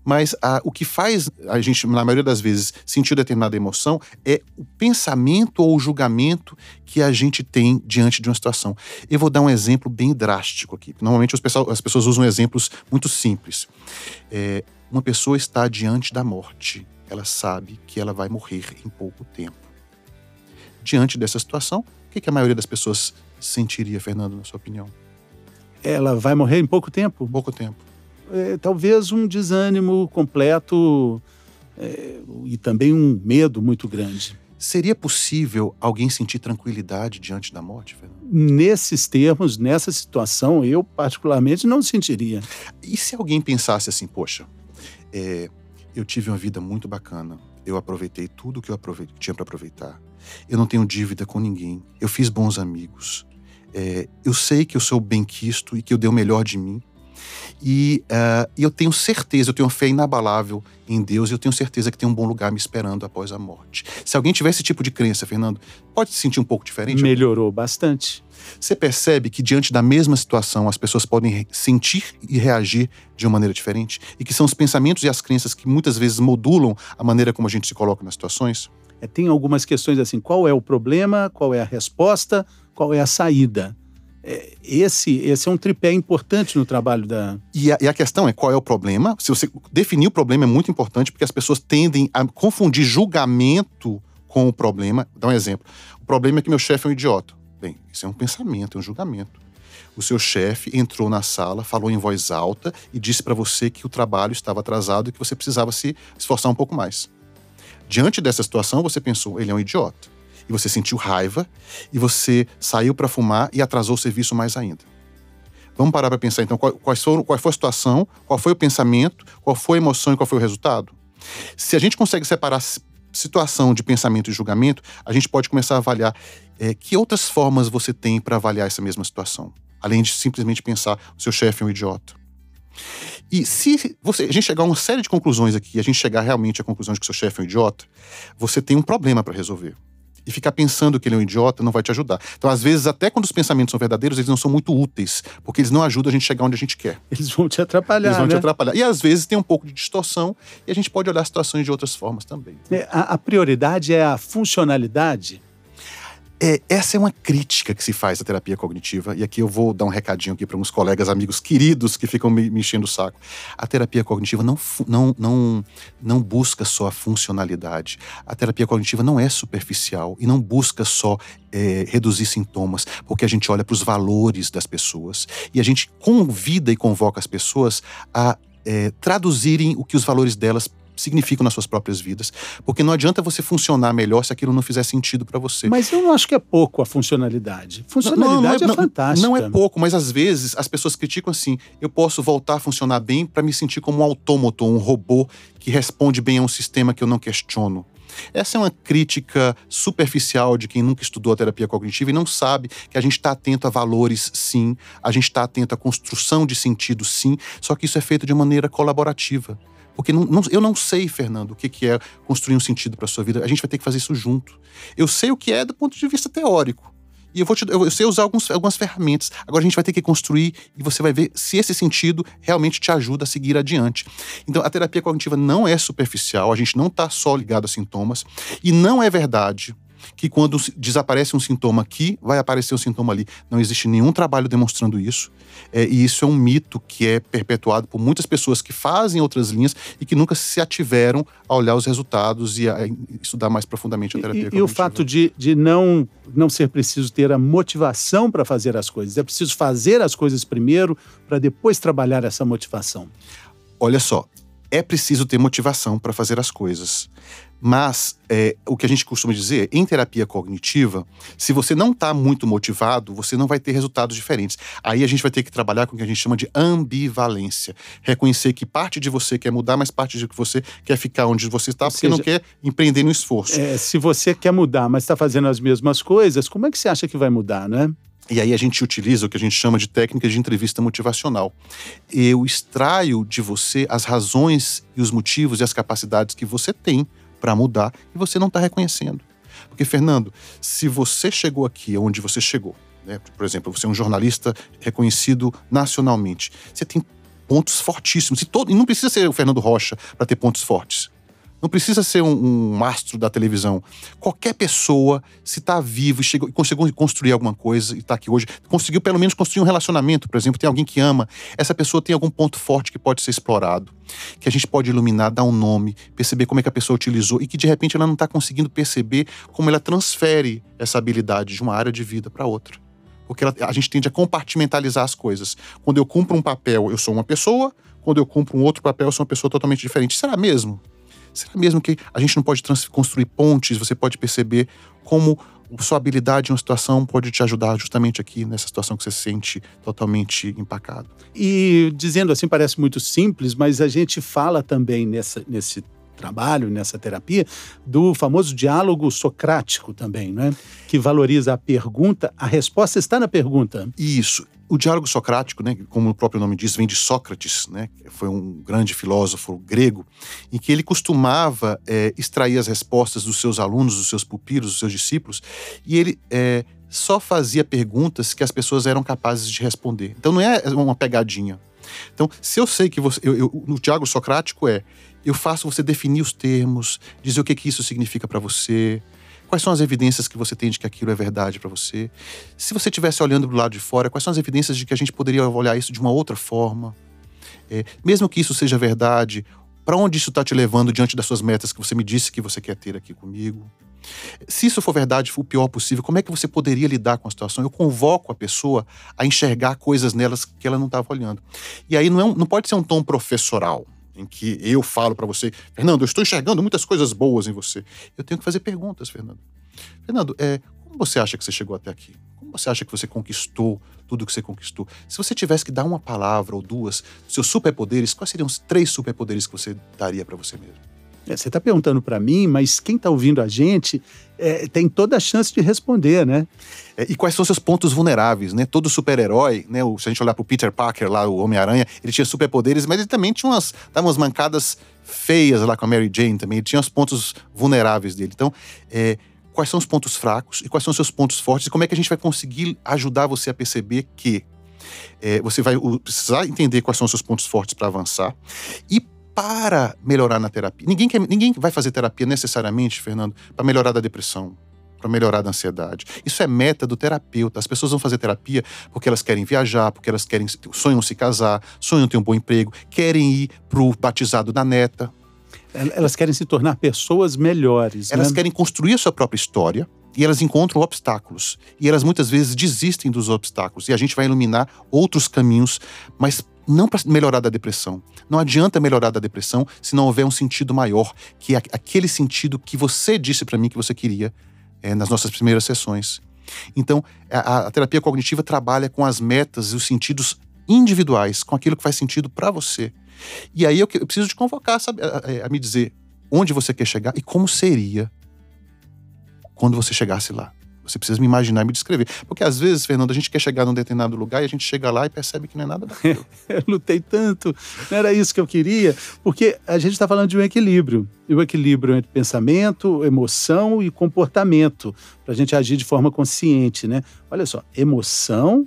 Mas a, o que faz a gente, na maioria das vezes, sentir determinada emoção é o pensamento ou o julgamento que a gente tem diante de uma situação. Eu vou dar um exemplo bem drástico aqui. Normalmente pessoal, as pessoas usam exemplos muito simples. É, uma pessoa está diante da morte. Ela sabe que ela vai morrer em pouco tempo diante dessa situação, o que, que a maioria das pessoas sentiria, Fernando, na sua opinião? Ela vai morrer em pouco tempo? Pouco tempo. É, talvez um desânimo completo é, e também um medo muito grande. Seria possível alguém sentir tranquilidade diante da morte, Fernando? Nesses termos, nessa situação, eu particularmente não sentiria. E se alguém pensasse assim, poxa, é, eu tive uma vida muito bacana, eu aproveitei tudo que eu tinha para aproveitar. Eu não tenho dívida com ninguém. Eu fiz bons amigos. É, eu sei que eu sou bem-quisto e que eu dei o melhor de mim. E uh, eu tenho certeza, eu tenho fé inabalável em Deus e eu tenho certeza que tem um bom lugar me esperando após a morte. Se alguém tiver esse tipo de crença, Fernando, pode se sentir um pouco diferente? Melhorou bastante. Você percebe que diante da mesma situação as pessoas podem sentir e reagir de uma maneira diferente? E que são os pensamentos e as crenças que muitas vezes modulam a maneira como a gente se coloca nas situações? É, tem algumas questões assim: qual é o problema, qual é a resposta, qual é a saída? É, esse, esse é um tripé importante no trabalho da. E a, e a, questão é qual é o problema. Se você definir o problema é muito importante, porque as pessoas tendem a confundir julgamento com o problema. Dar um exemplo. O problema é que meu chefe é um idiota. Bem, isso é um pensamento, é um julgamento. o seu chefe entrou na sala, falou em voz alta e disse para você que o trabalho estava atrasado e que você precisava se esforçar um pouco mais. Diante dessa situação, você pensou, ele é um idiota. E você sentiu raiva e você saiu para fumar e atrasou o serviço mais ainda. Vamos parar para pensar então qual, quais foram, qual foi a situação, qual foi o pensamento, qual foi a emoção e qual foi o resultado? Se a gente consegue separar situação de pensamento e julgamento, a gente pode começar a avaliar é, que outras formas você tem para avaliar essa mesma situação, além de simplesmente pensar o seu chefe é um idiota. E se você, a gente chegar a uma série de conclusões aqui, a gente chegar realmente à conclusão de que seu chefe é um idiota, você tem um problema para resolver e ficar pensando que ele é um idiota não vai te ajudar. Então, às vezes, até quando os pensamentos são verdadeiros, eles não são muito úteis, porque eles não ajudam a gente a chegar onde a gente quer. Eles vão te atrapalhar. Eles vão né? te atrapalhar. E às vezes tem um pouco de distorção e a gente pode olhar situações de outras formas também. É, a, a prioridade é a funcionalidade é, essa é uma crítica que se faz à terapia cognitiva, e aqui eu vou dar um recadinho aqui para uns colegas, amigos queridos que ficam me, me enchendo o saco. A terapia cognitiva não, não, não, não busca só a funcionalidade. A terapia cognitiva não é superficial e não busca só é, reduzir sintomas, porque a gente olha para os valores das pessoas e a gente convida e convoca as pessoas a é, traduzirem o que os valores delas significam nas suas próprias vidas, porque não adianta você funcionar melhor se aquilo não fizer sentido para você. Mas eu não acho que é pouco a funcionalidade. Funcionalidade não, não é, é fantástica. Não, é pouco, mas às vezes as pessoas criticam assim: eu posso voltar a funcionar bem para me sentir como um autômato, um robô que responde bem a um sistema que eu não questiono. Essa é uma crítica superficial de quem nunca estudou a terapia cognitiva e não sabe que a gente está atento a valores, sim, a gente está atento à construção de sentido, sim, só que isso é feito de maneira colaborativa. Porque não, não, eu não sei, Fernando, o que, que é construir um sentido para sua vida. A gente vai ter que fazer isso junto. Eu sei o que é do ponto de vista teórico. E eu vou te, eu sei usar alguns, algumas ferramentas. Agora a gente vai ter que construir e você vai ver se esse sentido realmente te ajuda a seguir adiante. Então a terapia cognitiva não é superficial, a gente não está só ligado a sintomas. E não é verdade que quando desaparece um sintoma aqui, vai aparecer um sintoma ali. Não existe nenhum trabalho demonstrando isso. É, e isso é um mito que é perpetuado por muitas pessoas que fazem outras linhas e que nunca se ativeram a olhar os resultados e a estudar mais profundamente a terapia E, e o fato de, de não, não ser preciso ter a motivação para fazer as coisas. É preciso fazer as coisas primeiro para depois trabalhar essa motivação. Olha só, é preciso ter motivação para fazer as coisas. Mas é, o que a gente costuma dizer, em terapia cognitiva, se você não está muito motivado, você não vai ter resultados diferentes. Aí a gente vai ter que trabalhar com o que a gente chama de ambivalência. Reconhecer que parte de você quer mudar, mas parte de você quer ficar onde você está, porque seja, não quer empreender no esforço. É, se você quer mudar, mas está fazendo as mesmas coisas, como é que você acha que vai mudar, né? E aí a gente utiliza o que a gente chama de técnica de entrevista motivacional. Eu extraio de você as razões e os motivos e as capacidades que você tem para mudar e você não está reconhecendo. Porque, Fernando, se você chegou aqui onde você chegou, né, por exemplo, você é um jornalista reconhecido nacionalmente, você tem pontos fortíssimos. E, todo, e não precisa ser o Fernando Rocha para ter pontos fortes. Não precisa ser um, um astro da televisão. Qualquer pessoa, se está vivo e chegou, conseguiu construir alguma coisa e está aqui hoje, conseguiu pelo menos construir um relacionamento, por exemplo, tem alguém que ama, essa pessoa tem algum ponto forte que pode ser explorado, que a gente pode iluminar, dar um nome, perceber como é que a pessoa utilizou e que de repente ela não está conseguindo perceber como ela transfere essa habilidade de uma área de vida para outra porque ela, a gente tende a compartimentalizar as coisas. Quando eu cumpro um papel, eu sou uma pessoa, quando eu cumpro um outro papel, eu sou uma pessoa totalmente diferente. Será mesmo? Será mesmo que a gente não pode construir pontes? Você pode perceber como sua habilidade em uma situação pode te ajudar justamente aqui nessa situação que você se sente totalmente empacado. E dizendo assim, parece muito simples, mas a gente fala também nessa, nesse trabalho, nessa terapia, do famoso diálogo socrático também, né? Que valoriza a pergunta, a resposta está na pergunta. Isso. O diálogo socrático, né, como o próprio nome diz, vem de Sócrates, né, foi um grande filósofo grego, em que ele costumava é, extrair as respostas dos seus alunos, dos seus pupilos, dos seus discípulos, e ele é, só fazia perguntas que as pessoas eram capazes de responder. Então não é uma pegadinha. Então, se eu sei que você. Eu, eu, no diálogo socrático é: eu faço você definir os termos, dizer o que, que isso significa para você, Quais são as evidências que você tem de que aquilo é verdade para você? Se você estivesse olhando do lado de fora, quais são as evidências de que a gente poderia olhar isso de uma outra forma? É, mesmo que isso seja verdade, para onde isso está te levando diante das suas metas que você me disse que você quer ter aqui comigo? Se isso for verdade, for o pior possível, como é que você poderia lidar com a situação? Eu convoco a pessoa a enxergar coisas nelas que ela não estava olhando. E aí não, é um, não pode ser um tom professoral, em que eu falo para você, Fernando, eu estou enxergando muitas coisas boas em você. Eu tenho que fazer perguntas, Fernando. Fernando, é, como você acha que você chegou até aqui? Como você acha que você conquistou tudo que você conquistou? Se você tivesse que dar uma palavra ou duas, seus superpoderes, quais seriam os três superpoderes que você daria para você mesmo? É, você está perguntando para mim, mas quem está ouvindo a gente é, tem toda a chance de responder, né? É, e quais são seus pontos vulneráveis, né? Todo super-herói, né? se a gente olhar para o Peter Parker lá, o Homem-Aranha, ele tinha superpoderes, mas ele também tinha umas, dava umas mancadas feias lá com a Mary Jane também. Ele tinha os pontos vulneráveis dele. Então, é, quais são os pontos fracos e quais são os seus pontos fortes e como é que a gente vai conseguir ajudar você a perceber que é, você vai precisar entender quais são os seus pontos fortes para avançar e para melhorar na terapia. Ninguém, quer, ninguém vai fazer terapia necessariamente, Fernando, para melhorar da depressão, para melhorar da ansiedade. Isso é meta do terapeuta. As pessoas vão fazer terapia porque elas querem viajar, porque elas querem sonham se casar, sonham ter um bom emprego, querem ir pro batizado da neta. Elas querem se tornar pessoas melhores. Elas né? querem construir a sua própria história e elas encontram obstáculos. E elas muitas vezes desistem dos obstáculos. E a gente vai iluminar outros caminhos, mas não para melhorar da depressão. Não adianta melhorar da depressão se não houver um sentido maior, que é aquele sentido que você disse para mim que você queria é, nas nossas primeiras sessões. Então, a, a, terapia cognitiva trabalha com as metas e os sentidos individuais, com aquilo que faz sentido para você. E aí eu, eu preciso te convocar sabe, a, a, a me dizer onde você quer chegar e como seria quando você chegasse lá. Você precisa me imaginar e me descrever. Porque às vezes, Fernando, a gente quer chegar num determinado lugar e a gente chega lá e percebe que não é nada daquilo. eu lutei tanto, não era isso que eu queria. Porque a gente está falando de um equilíbrio. E o equilíbrio entre pensamento, emoção e comportamento. Para a gente agir de forma consciente, né? Olha só, emoção,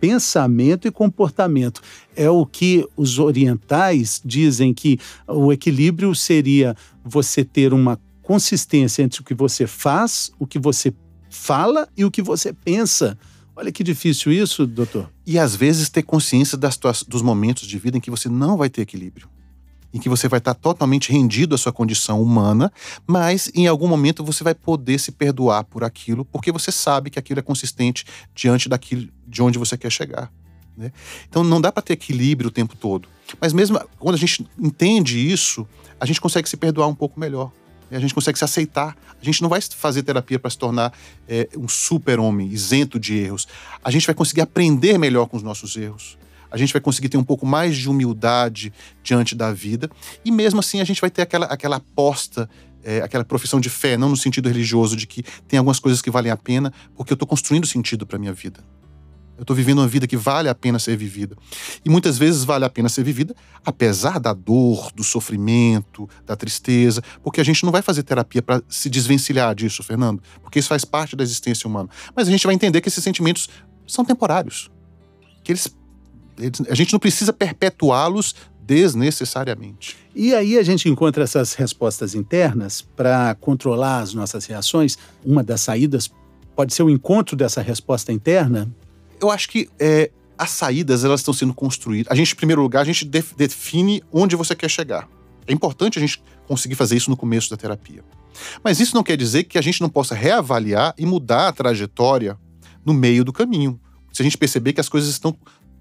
pensamento e comportamento. É o que os orientais dizem que o equilíbrio seria você ter uma consistência entre o que você faz, o que você fala e o que você pensa. Olha que difícil isso, doutor. E às vezes ter consciência das tuas, dos momentos de vida em que você não vai ter equilíbrio. Em que você vai estar totalmente rendido à sua condição humana, mas em algum momento você vai poder se perdoar por aquilo, porque você sabe que aquilo é consistente diante daquilo de onde você quer chegar. Né? Então não dá para ter equilíbrio o tempo todo. Mas mesmo quando a gente entende isso, a gente consegue se perdoar um pouco melhor a gente consegue se aceitar. A gente não vai fazer terapia para se tornar é, um super-homem, isento de erros. A gente vai conseguir aprender melhor com os nossos erros. A gente vai conseguir ter um pouco mais de humildade diante da vida. E mesmo assim, a gente vai ter aquela, aquela aposta, é, aquela profissão de fé, não no sentido religioso, de que tem algumas coisas que valem a pena, porque eu estou construindo sentido para minha vida. Eu estou vivendo uma vida que vale a pena ser vivida. E muitas vezes vale a pena ser vivida, apesar da dor, do sofrimento, da tristeza, porque a gente não vai fazer terapia para se desvencilhar disso, Fernando, porque isso faz parte da existência humana. Mas a gente vai entender que esses sentimentos são temporários. Que eles, eles a gente não precisa perpetuá-los desnecessariamente. E aí a gente encontra essas respostas internas para controlar as nossas reações. Uma das saídas pode ser o encontro dessa resposta interna eu acho que é, as saídas elas estão sendo construídas. A gente, em primeiro lugar, a gente define onde você quer chegar. É importante a gente conseguir fazer isso no começo da terapia. Mas isso não quer dizer que a gente não possa reavaliar e mudar a trajetória no meio do caminho. Se a gente perceber que as coisas estão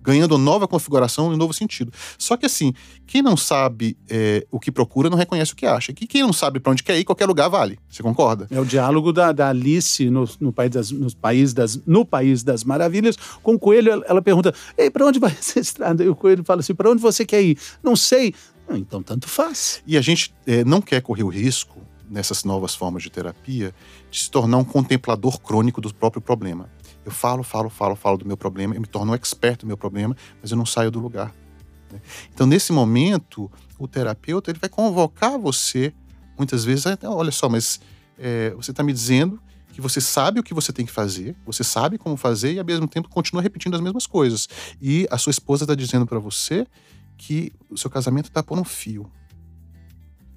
ganhando nova configuração e um novo sentido. Só que assim, quem não sabe é, o que procura não reconhece o que acha. E quem não sabe para onde quer ir, qualquer lugar vale. Você concorda? É o diálogo da, da Alice no, no, país das, no, país das, no País das Maravilhas. Com o Coelho, ela, ela pergunta: Ei, para onde vai essa estrada? E o Coelho fala assim: para onde você quer ir? Não sei. Ah, então, tanto faz. E a gente é, não quer correr o risco, nessas novas formas de terapia, de se tornar um contemplador crônico do próprio problema. Eu falo, falo, falo, falo do meu problema, eu me torno um expert do meu problema, mas eu não saio do lugar. Né? Então, nesse momento, o terapeuta ele vai convocar você, muitas vezes, olha só, mas é, você está me dizendo que você sabe o que você tem que fazer, você sabe como fazer e, ao mesmo tempo, continua repetindo as mesmas coisas. E a sua esposa está dizendo para você que o seu casamento está por um fio.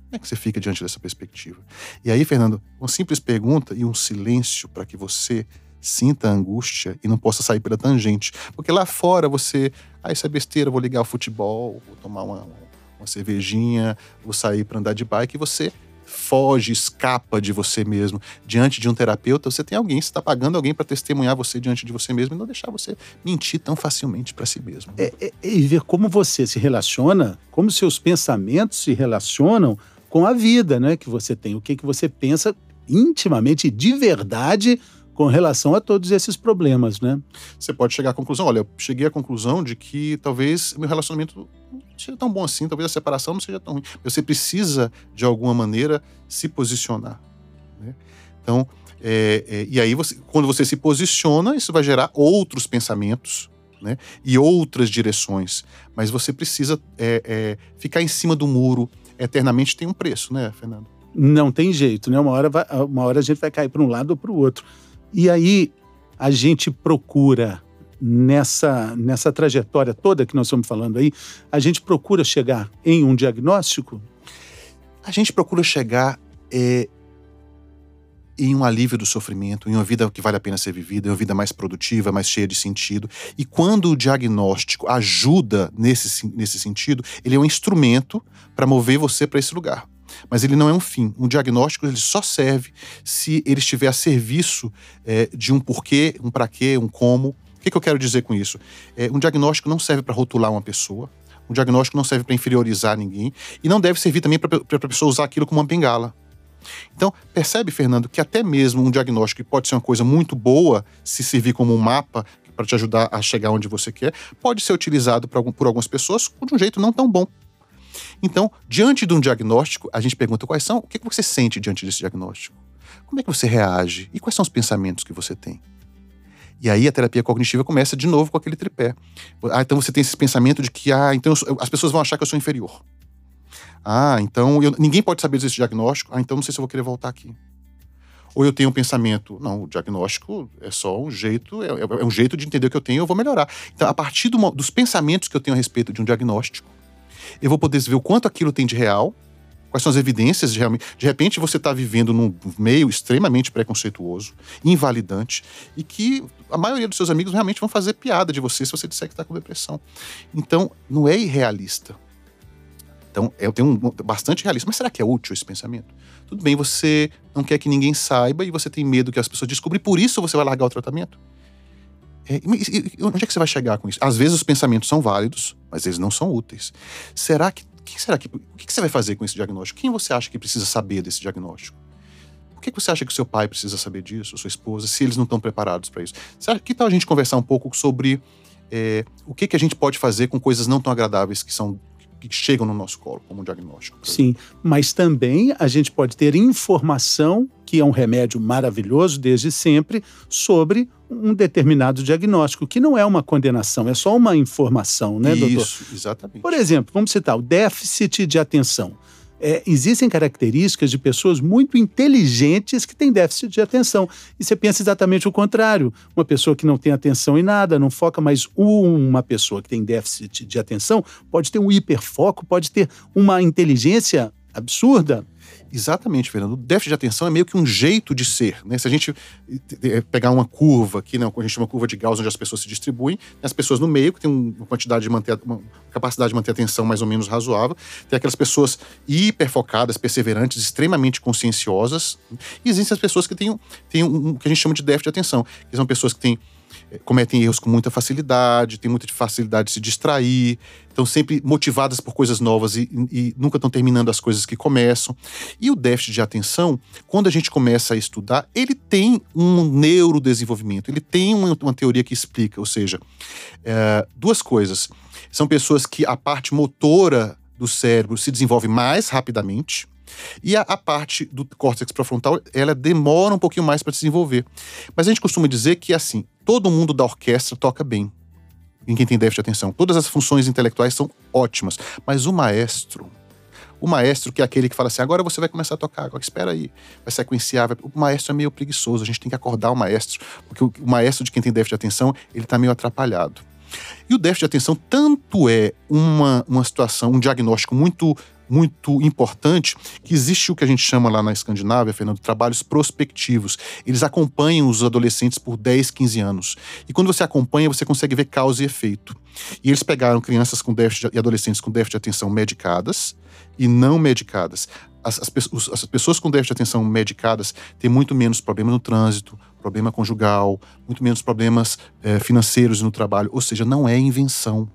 Como é que você fica diante dessa perspectiva? E aí, Fernando, uma simples pergunta e um silêncio para que você sinta a angústia e não possa sair pela tangente. Porque lá fora você, ah, isso é besteira, vou ligar o futebol, vou tomar uma, uma cervejinha, vou sair para andar de bike, e você foge, escapa de você mesmo. Diante de um terapeuta, você tem alguém, você está pagando alguém para testemunhar você diante de você mesmo e não deixar você mentir tão facilmente para si mesmo. É, é, e ver como você se relaciona, como seus pensamentos se relacionam com a vida né, que você tem, o que, que você pensa intimamente, de verdade, com relação a todos esses problemas, né? Você pode chegar à conclusão, olha, eu cheguei à conclusão de que talvez meu relacionamento não seja tão bom assim, talvez a separação não seja tão ruim. Você precisa, de alguma maneira, se posicionar. Né? Então, é, é, e aí, você, quando você se posiciona, isso vai gerar outros pensamentos, né? E outras direções. Mas você precisa é, é ficar em cima do muro eternamente tem um preço, né, Fernando? Não tem jeito, né? Uma hora, vai, uma hora a gente vai cair para um lado ou para o outro. E aí a gente procura nessa nessa trajetória toda que nós estamos falando aí, a gente procura chegar em um diagnóstico? A gente procura chegar é, em um alívio do sofrimento, em uma vida que vale a pena ser vivida, em uma vida mais produtiva, mais cheia de sentido. E quando o diagnóstico ajuda nesse, nesse sentido, ele é um instrumento para mover você para esse lugar mas ele não é um fim. Um diagnóstico ele só serve se ele estiver a serviço é, de um porquê, um para quê, um como. O que, que, eu quero dizer com isso? É, um diagnóstico não serve para rotular uma pessoa. Um diagnóstico não serve para inferiorizar ninguém e não deve servir também para a pessoa usar aquilo como uma bengala. Então, percebe, Fernando, que até mesmo um diagnóstico que pode ser uma coisa muito boa, se servir como um mapa para te ajudar a chegar onde você quer, pode ser utilizado por, algum, por algumas pessoas de um jeito não tão bom. Então, diante de um diagnóstico, a gente pergunta quais são, o que você sente diante desse diagnóstico? Como é que você reage? E quais são os pensamentos que você tem? E aí a terapia cognitiva começa de novo com aquele tripé. Ah, então você tem esse pensamento de que ah, então eu, as pessoas vão achar que eu sou inferior. Ah, então eu, ninguém pode saber desse diagnóstico. Ah, então não sei se eu vou querer voltar aqui. Ou eu tenho um pensamento, não, o diagnóstico é só um jeito, é, é um jeito de entender o que eu tenho, eu vou melhorar. Então, a partir do, dos pensamentos que eu tenho a respeito de um diagnóstico, eu vou poder ver o quanto aquilo tem de real, quais são as evidências de realmente. De repente você está vivendo num meio extremamente preconceituoso, invalidante, e que a maioria dos seus amigos realmente vão fazer piada de você se você disser que está com depressão. Então, não é irrealista. Então, eu tenho um, bastante realista. Mas será que é útil esse pensamento? Tudo bem, você não quer que ninguém saiba e você tem medo que as pessoas descubram, e por isso você vai largar o tratamento? É, e, e, onde é que você vai chegar com isso? Às vezes os pensamentos são válidos, mas eles não são úteis. Será que. que será que o que você vai fazer com esse diagnóstico? Quem você acha que precisa saber desse diagnóstico? Por que você acha que o seu pai precisa saber disso, sua esposa, se eles não estão preparados para isso? Será, que tal a gente conversar um pouco sobre é, o que, que a gente pode fazer com coisas não tão agradáveis que são que chegam no nosso colo como diagnóstico. Sim, mas também a gente pode ter informação, que é um remédio maravilhoso desde sempre, sobre um determinado diagnóstico, que não é uma condenação, é só uma informação, né, Isso, doutor? Isso, exatamente. Por exemplo, vamos citar o déficit de atenção é, existem características de pessoas muito inteligentes que têm déficit de atenção. E você pensa exatamente o contrário. Uma pessoa que não tem atenção em nada, não foca, mas uma pessoa que tem déficit de atenção pode ter um hiperfoco, pode ter uma inteligência absurda. Exatamente, Fernando. O déficit de atenção é meio que um jeito de ser. Né? Se a gente eh, eh, pegar uma curva, aqui não, a gente chama curva de Gauss, onde as pessoas se distribuem, tem as pessoas no meio, que tem uma quantidade de manter, uma capacidade de manter atenção mais ou menos razoável, tem aquelas pessoas hiperfocadas, perseverantes, extremamente conscienciosas, e existem as pessoas que têm, têm um, um, que a gente chama de déficit de atenção, que são pessoas que têm cometem erros com muita facilidade, têm muita facilidade de se distrair, estão sempre motivadas por coisas novas e, e, nunca estão terminando as coisas que começam. E o déficit de atenção, quando a gente começa a estudar, ele tem um neurodesenvolvimento, ele tem uma, uma teoria que explica, ou seja, é, duas coisas. São pessoas que a parte motora do cérebro se desenvolve mais rapidamente, e a, a, parte do córtex pré-frontal, ela demora um pouquinho mais para desenvolver. Mas a gente costuma dizer que, assim, todo mundo da orquestra toca bem. Em quem tem déficit de atenção. Todas as funções intelectuais são ótimas. Mas o maestro, o maestro, que é aquele que fala assim: agora você vai começar a tocar, agora espera aí, vai sequenciar. Vai... O maestro é meio preguiçoso, a gente tem que acordar o maestro, porque o maestro de quem tem déficit de atenção, ele está meio atrapalhado. E o déficit de atenção tanto é uma, uma situação, um diagnóstico muito muito importante que existe o que a gente chama lá na Escandinávia, Fernando, trabalhos prospectivos. Eles acompanham os adolescentes por 10, 15 anos. E quando você acompanha, você consegue ver causa e efeito. E eles pegaram crianças com déficit e adolescentes com déficit de atenção medicadas e não medicadas. As, as, as, pessoas com déficit de atenção medicadas têm muito menos problema no trânsito, problema conjugal, muito menos problemas é, financeiros no trabalho. Ou seja, não é invenção.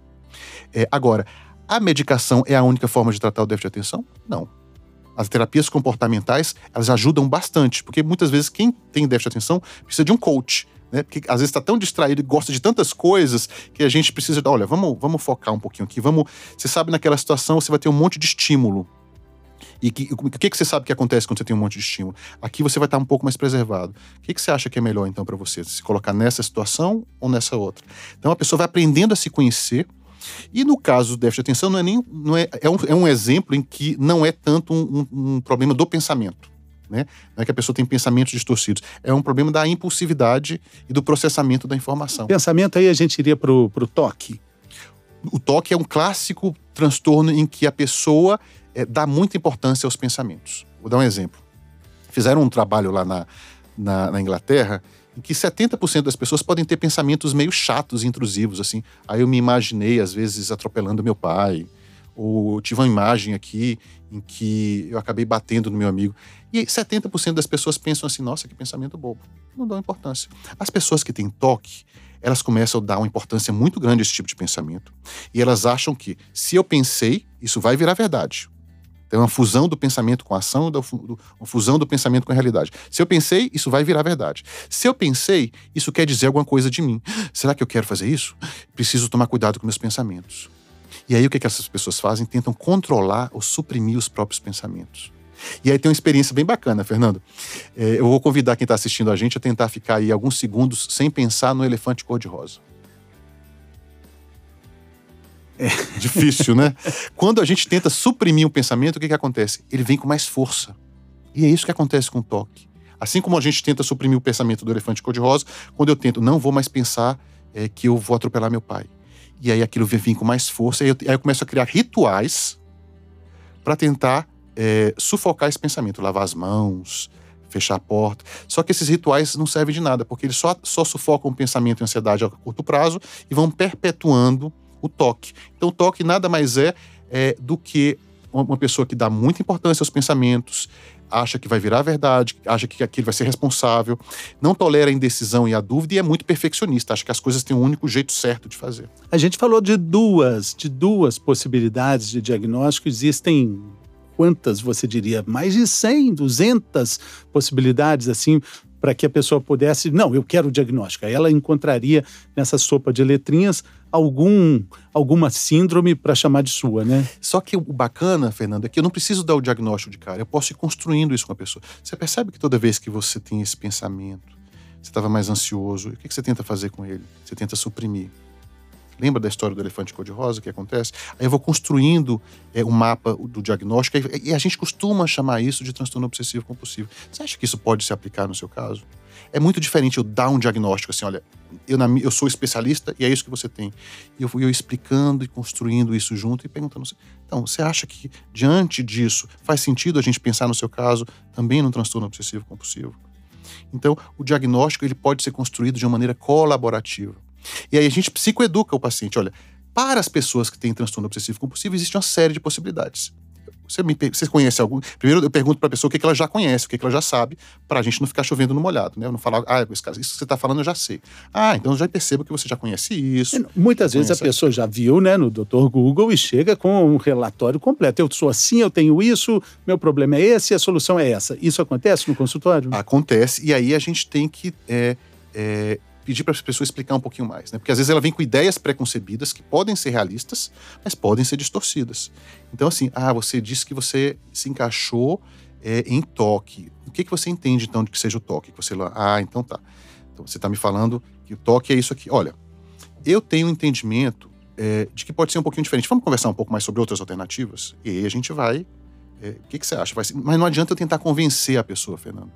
É, agora, a medicação é a única forma de tratar o déficit de atenção? Não. As terapias comportamentais, elas ajudam bastante, porque muitas vezes quem tem déficit de atenção precisa de um coach, né? Porque às vezes está tão distraído e gosta de tantas coisas que a gente precisa, olha, vamos, vamos focar um pouquinho aqui, vamos, você sabe naquela situação você vai ter um monte de estímulo. E que, o que, que você sabe que acontece quando você tem um monte de estímulo? Aqui você vai estar um pouco mais preservado. O que, que você acha que é melhor então para você? Se colocar nessa situação ou nessa outra? Então a pessoa vai aprendendo a se conhecer e no caso do déficit de atenção, não é nem. Não é, é, um, é um exemplo em que não é tanto um, um, um problema do pensamento. Né? Não é que a pessoa tem pensamentos distorcidos. É um problema da impulsividade e do processamento da informação. Pensamento aí a gente iria para o toque. O toque é um clássico transtorno em que a pessoa é, dá muita importância aos pensamentos. Vou dar um exemplo. Fizeram um trabalho lá na, na, na Inglaterra em que 70% das pessoas podem ter pensamentos meio chatos e intrusivos, assim. Aí eu me imaginei, às vezes, atropelando meu pai, ou tive uma imagem aqui em que eu acabei batendo no meu amigo. E 70% das pessoas pensam assim: nossa, que pensamento bobo. Não dão importância. As pessoas que têm toque, elas começam a dar uma importância muito grande a esse tipo de pensamento. E elas acham que, se eu pensei, isso vai virar verdade. Tem uma fusão do pensamento com a ação, uma fusão do pensamento com a realidade. Se eu pensei, isso vai virar verdade. Se eu pensei, isso quer dizer alguma coisa de mim. Será que eu quero fazer isso? Preciso tomar cuidado com meus pensamentos. E aí o que, que essas pessoas fazem? Tentam controlar ou suprimir os próprios pensamentos. E aí tem uma experiência bem bacana, Fernando. É, eu vou convidar quem está assistindo a gente a tentar ficar aí alguns segundos sem pensar no elefante cor-de-rosa. É difícil, né? Quando a gente tenta suprimir um pensamento, o que, que acontece? Ele vem com mais força. E é isso que acontece com o toque. Assim como a gente tenta suprimir o pensamento do elefante cor-de-rosa, quando eu tento, não vou mais pensar é, que eu vou atropelar meu pai. E aí aquilo vem com mais força, e aí eu, aí eu começo a criar rituais para tentar é, sufocar esse pensamento, lavar as mãos, fechar a porta. Só que esses rituais não servem de nada, porque eles só, só sufocam o pensamento e a ansiedade a curto prazo e vão perpetuando o toque. Então, o toque nada mais é, é do que uma pessoa que dá muita importância aos pensamentos, acha que vai virar verdade, acha que aquilo vai ser responsável, não tolera a indecisão e a dúvida e é muito perfeccionista, acha que as coisas têm um único jeito certo de fazer. A gente falou de duas, de duas possibilidades de diagnóstico, existem quantas você diria? Mais de 100, 200 possibilidades assim para que a pessoa pudesse, não, eu quero o diagnóstico. Aí ela encontraria nessa sopa de letrinhas algum alguma síndrome para chamar de sua, né? Só que o bacana, Fernando, é que eu não preciso dar o diagnóstico de cara, eu posso ir construindo isso com a pessoa. Você percebe que toda vez que você tem esse pensamento, você estava mais ansioso, o que, que você tenta fazer com ele? Você tenta suprimir. Lembra da história do elefante cor-de-rosa que acontece? Aí eu vou construindo é, mapa do diagnóstico e a gente costuma chamar isso de transtorno obsessivo compulsivo. Você acha que isso pode se aplicar no seu caso? É muito diferente eu dar um diagnóstico assim, olha, eu, na, eu sou especialista e é isso que você tem. E eu fui eu explicando e construindo isso junto e perguntando então, você acha que diante disso faz sentido a gente pensar no seu caso também no transtorno obsessivo compulsivo? Então, o diagnóstico ele pode ser construído de uma maneira colaborativa. E aí a gente psicoeduca o paciente. Olha, para as pessoas que têm transtorno obsessivo compulsivo, existe uma série de possibilidades. Você, me, você conhece algum? Primeiro eu pergunto para a pessoa o que, que ela já conhece, o que, que ela já sabe, para a gente não ficar chovendo no molhado, né? Eu não falar, ah, isso que você está falando eu já sei. Ah, então eu já percebo que você já conhece isso. Muitas vezes a pessoa já viu, né, no Dr. Google e chega com um relatório completo. Eu sou assim, eu tenho isso, meu problema é esse, a solução é essa. Isso acontece no consultório? Acontece, e aí a gente tem que é, é, pedir para as pessoas explicar um pouquinho mais, né? Porque às vezes ela vem com ideias preconcebidas que podem ser realistas, mas podem ser distorcidas. Então, assim, ah, você disse que você se encaixou é, em toque. O que, que você entende, então, de que seja o toque? Que você, ah, então tá. Então você está me falando que o toque é isso aqui. Olha, eu tenho um entendimento é, de que pode ser um pouquinho diferente. Vamos conversar um pouco mais sobre outras alternativas? E aí a gente vai. É, o que, que você acha? Ser, mas não adianta eu tentar convencer a pessoa, Fernando.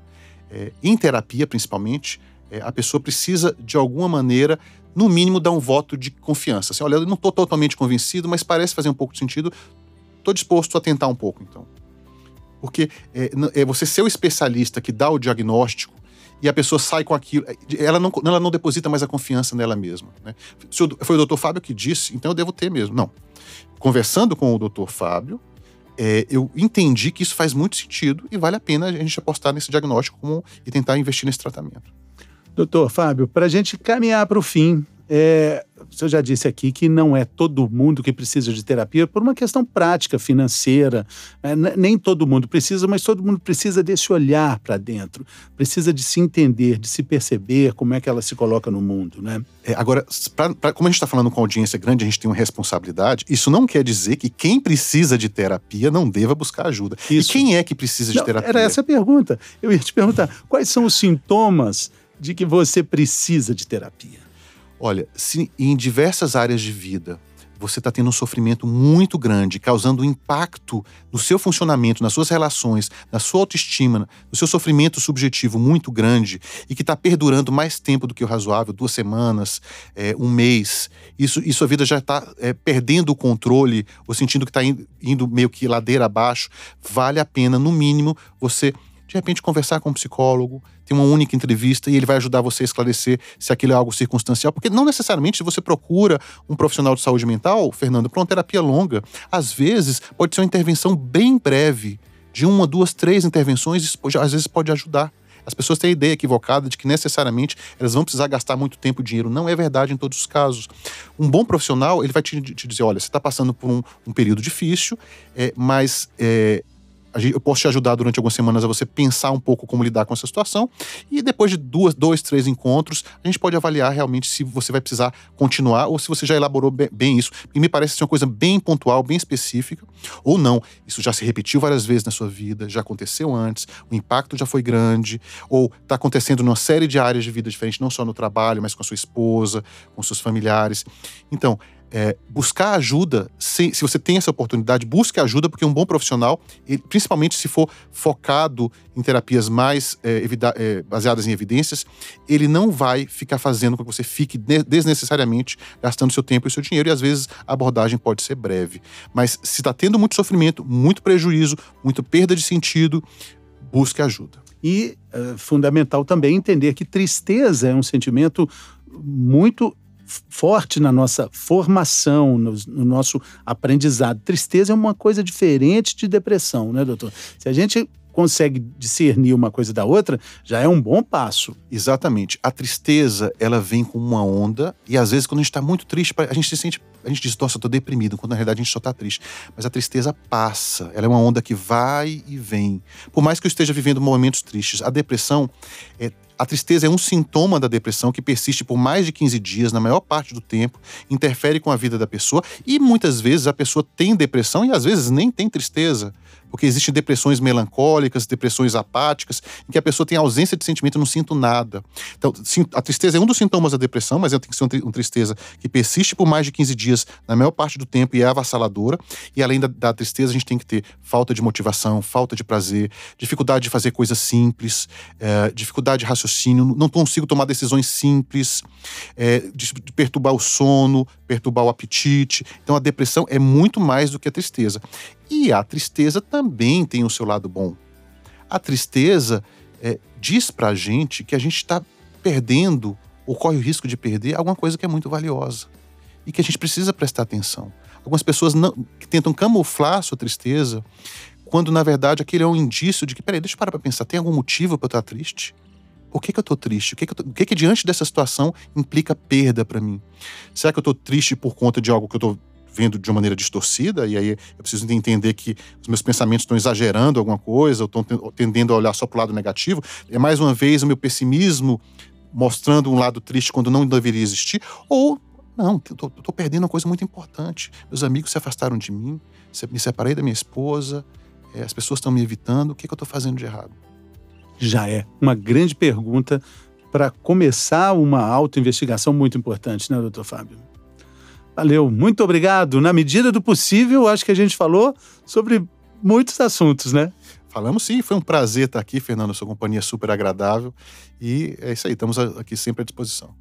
É, em terapia, principalmente, é, a pessoa precisa, de alguma maneira, no mínimo, dar um voto de confiança. Assim, olha, eu não estou totalmente convencido, mas parece fazer um pouco de sentido. tô disposto a tentar um pouco, então. Porque é, é você ser o especialista que dá o diagnóstico e a pessoa sai com aquilo. É, ela não, ela não deposita mais a confiança nela mesma. Né? Foi o doutor Fábio que disse, então eu devo ter mesmo. Não. Conversando com o doutor Fábio, é, eu entendi que isso faz muito sentido e vale a pena a gente apostar nesse diagnóstico como, e tentar investir nesse tratamento. Doutor Fábio, para a gente caminhar para o fim, é, o senhor já disse aqui que não é todo mundo que precisa de terapia por uma questão prática, financeira. É, nem todo mundo precisa, mas todo mundo precisa desse olhar para dentro. Precisa de se entender, de se perceber como é que ela se coloca no mundo, né? É, agora, pra, pra, como a gente está falando com audiência grande, a gente tem uma responsabilidade. Isso não quer dizer que quem precisa de terapia não deva buscar ajuda. Isso. E quem é que precisa de não, terapia? Era essa a pergunta. Eu ia te perguntar, quais são os sintomas de que você precisa de terapia? Olha, se em diversas áreas de vida você está tendo um sofrimento muito grande, causando um impacto no seu funcionamento, nas suas relações, na sua autoestima, no seu sofrimento subjetivo muito grande e que está perdurando mais tempo do que o razoável duas semanas, é, um mês isso, e sua vida já está é, perdendo o controle, ou sentindo que está indo meio que ladeira abaixo, vale a pena, no mínimo, você de repente conversar com um psicólogo, ter uma única entrevista e ele vai ajudar você a esclarecer se aquilo é algo circunstancial, porque não necessariamente se você procura um profissional de saúde mental, Fernando, para uma terapia longa, às vezes pode ser uma intervenção bem breve, de uma, duas, três intervenções, às vezes pode ajudar. As pessoas têm a ideia equivocada de que necessariamente elas vão precisar gastar muito tempo e dinheiro. Não é verdade em todos os casos. Um bom profissional, ele vai te, te dizer, olha, você está passando por um, um, período difícil, é, mas é, eu posso te ajudar durante algumas semanas a você pensar um pouco como lidar com essa situação. E depois de duas, dois, três encontros, a gente pode avaliar realmente se você vai precisar continuar ou se você já elaborou bem isso. E me parece ser uma coisa bem pontual, bem específica. Ou não, isso já se repetiu várias vezes na sua vida, já aconteceu antes, o impacto já foi grande, ou está acontecendo numa série de áreas de vida diferentes, não só no trabalho, mas com a sua esposa, com seus familiares. Então, é, buscar ajuda, se, se, você tem essa oportunidade, busque ajuda, porque um bom profissional, ele, principalmente se for focado em terapias mais é, é, baseadas em evidências, ele não vai ficar fazendo com que você fique desnecessariamente gastando seu tempo e seu dinheiro, e às vezes a abordagem pode ser breve. Mas se está tendo muito sofrimento, muito prejuízo, muita perda de sentido, busque ajuda. E é fundamental também entender que tristeza é um sentimento muito forte na nossa formação, no, no, nosso aprendizado. Tristeza é uma coisa diferente de depressão, né, doutor? Se a gente consegue discernir uma coisa da outra, já é um bom passo. Exatamente. A tristeza, ela vem com uma onda, e às vezes, quando a gente está muito triste, a gente se sente. A gente diz, nossa, eu tô deprimido, quando na realidade a gente só está triste. Mas a tristeza passa, ela é uma onda que vai e vem. Por mais que eu esteja vivendo momentos tristes, a depressão é, a tristeza é um sintoma da depressão que persiste por mais de 15 dias, na maior parte do tempo, interfere com a vida da pessoa e muitas vezes a pessoa tem depressão e às vezes nem tem tristeza porque existem depressões melancólicas, depressões apáticas, em que a pessoa tem ausência de sentimento, não sinto nada. Então, a tristeza é um dos sintomas da depressão, mas ela tem que ser uma tristeza que persiste por mais de 15 dias, na maior parte do tempo, e é avassaladora. E além da, da tristeza, a gente tem que ter falta de motivação, falta de prazer, dificuldade de fazer coisas simples, é, dificuldade de raciocínio, não consigo tomar decisões simples, é, de, de perturbar o sono, perturbar o apetite. Então, a depressão é muito mais do que a tristeza. E a tristeza também tem o seu lado bom. A tristeza é, diz pra gente que a gente está perdendo, ou corre o risco de perder, alguma coisa que é muito valiosa. E que a gente precisa prestar atenção. Algumas pessoas não, que tentam camuflar a sua tristeza, quando na verdade aquele é um indício de que, peraí, deixa eu parar pra pensar, tem algum motivo para eu estar triste? Por que, que eu tô triste? O que que, tô, o que que diante dessa situação implica perda para mim? Será que eu tô triste por conta de algo que eu tô vendo de uma maneira distorcida, e aí eu preciso entender que os meus pensamentos estão exagerando alguma coisa, ou estão tendendo a olhar só para o lado negativo. É mais uma vez o meu pessimismo mostrando um lado triste quando não deveria existir, ou não, tô perdendo uma coisa muito importante. Meus amigos se afastaram de mim, me separei da minha esposa, é, as pessoas estão me evitando, o que, que eu estou fazendo de errado? Já é uma grande pergunta para começar uma autoinvestigação muito importante, né, doutor Fábio? Valeu, muito obrigado. Na medida do possível, acho que a gente falou sobre muitos assuntos, né? Falamos sim, foi um prazer estar aqui, Fernando, sua companhia é super agradável. E é isso aí, estamos aqui sempre à disposição.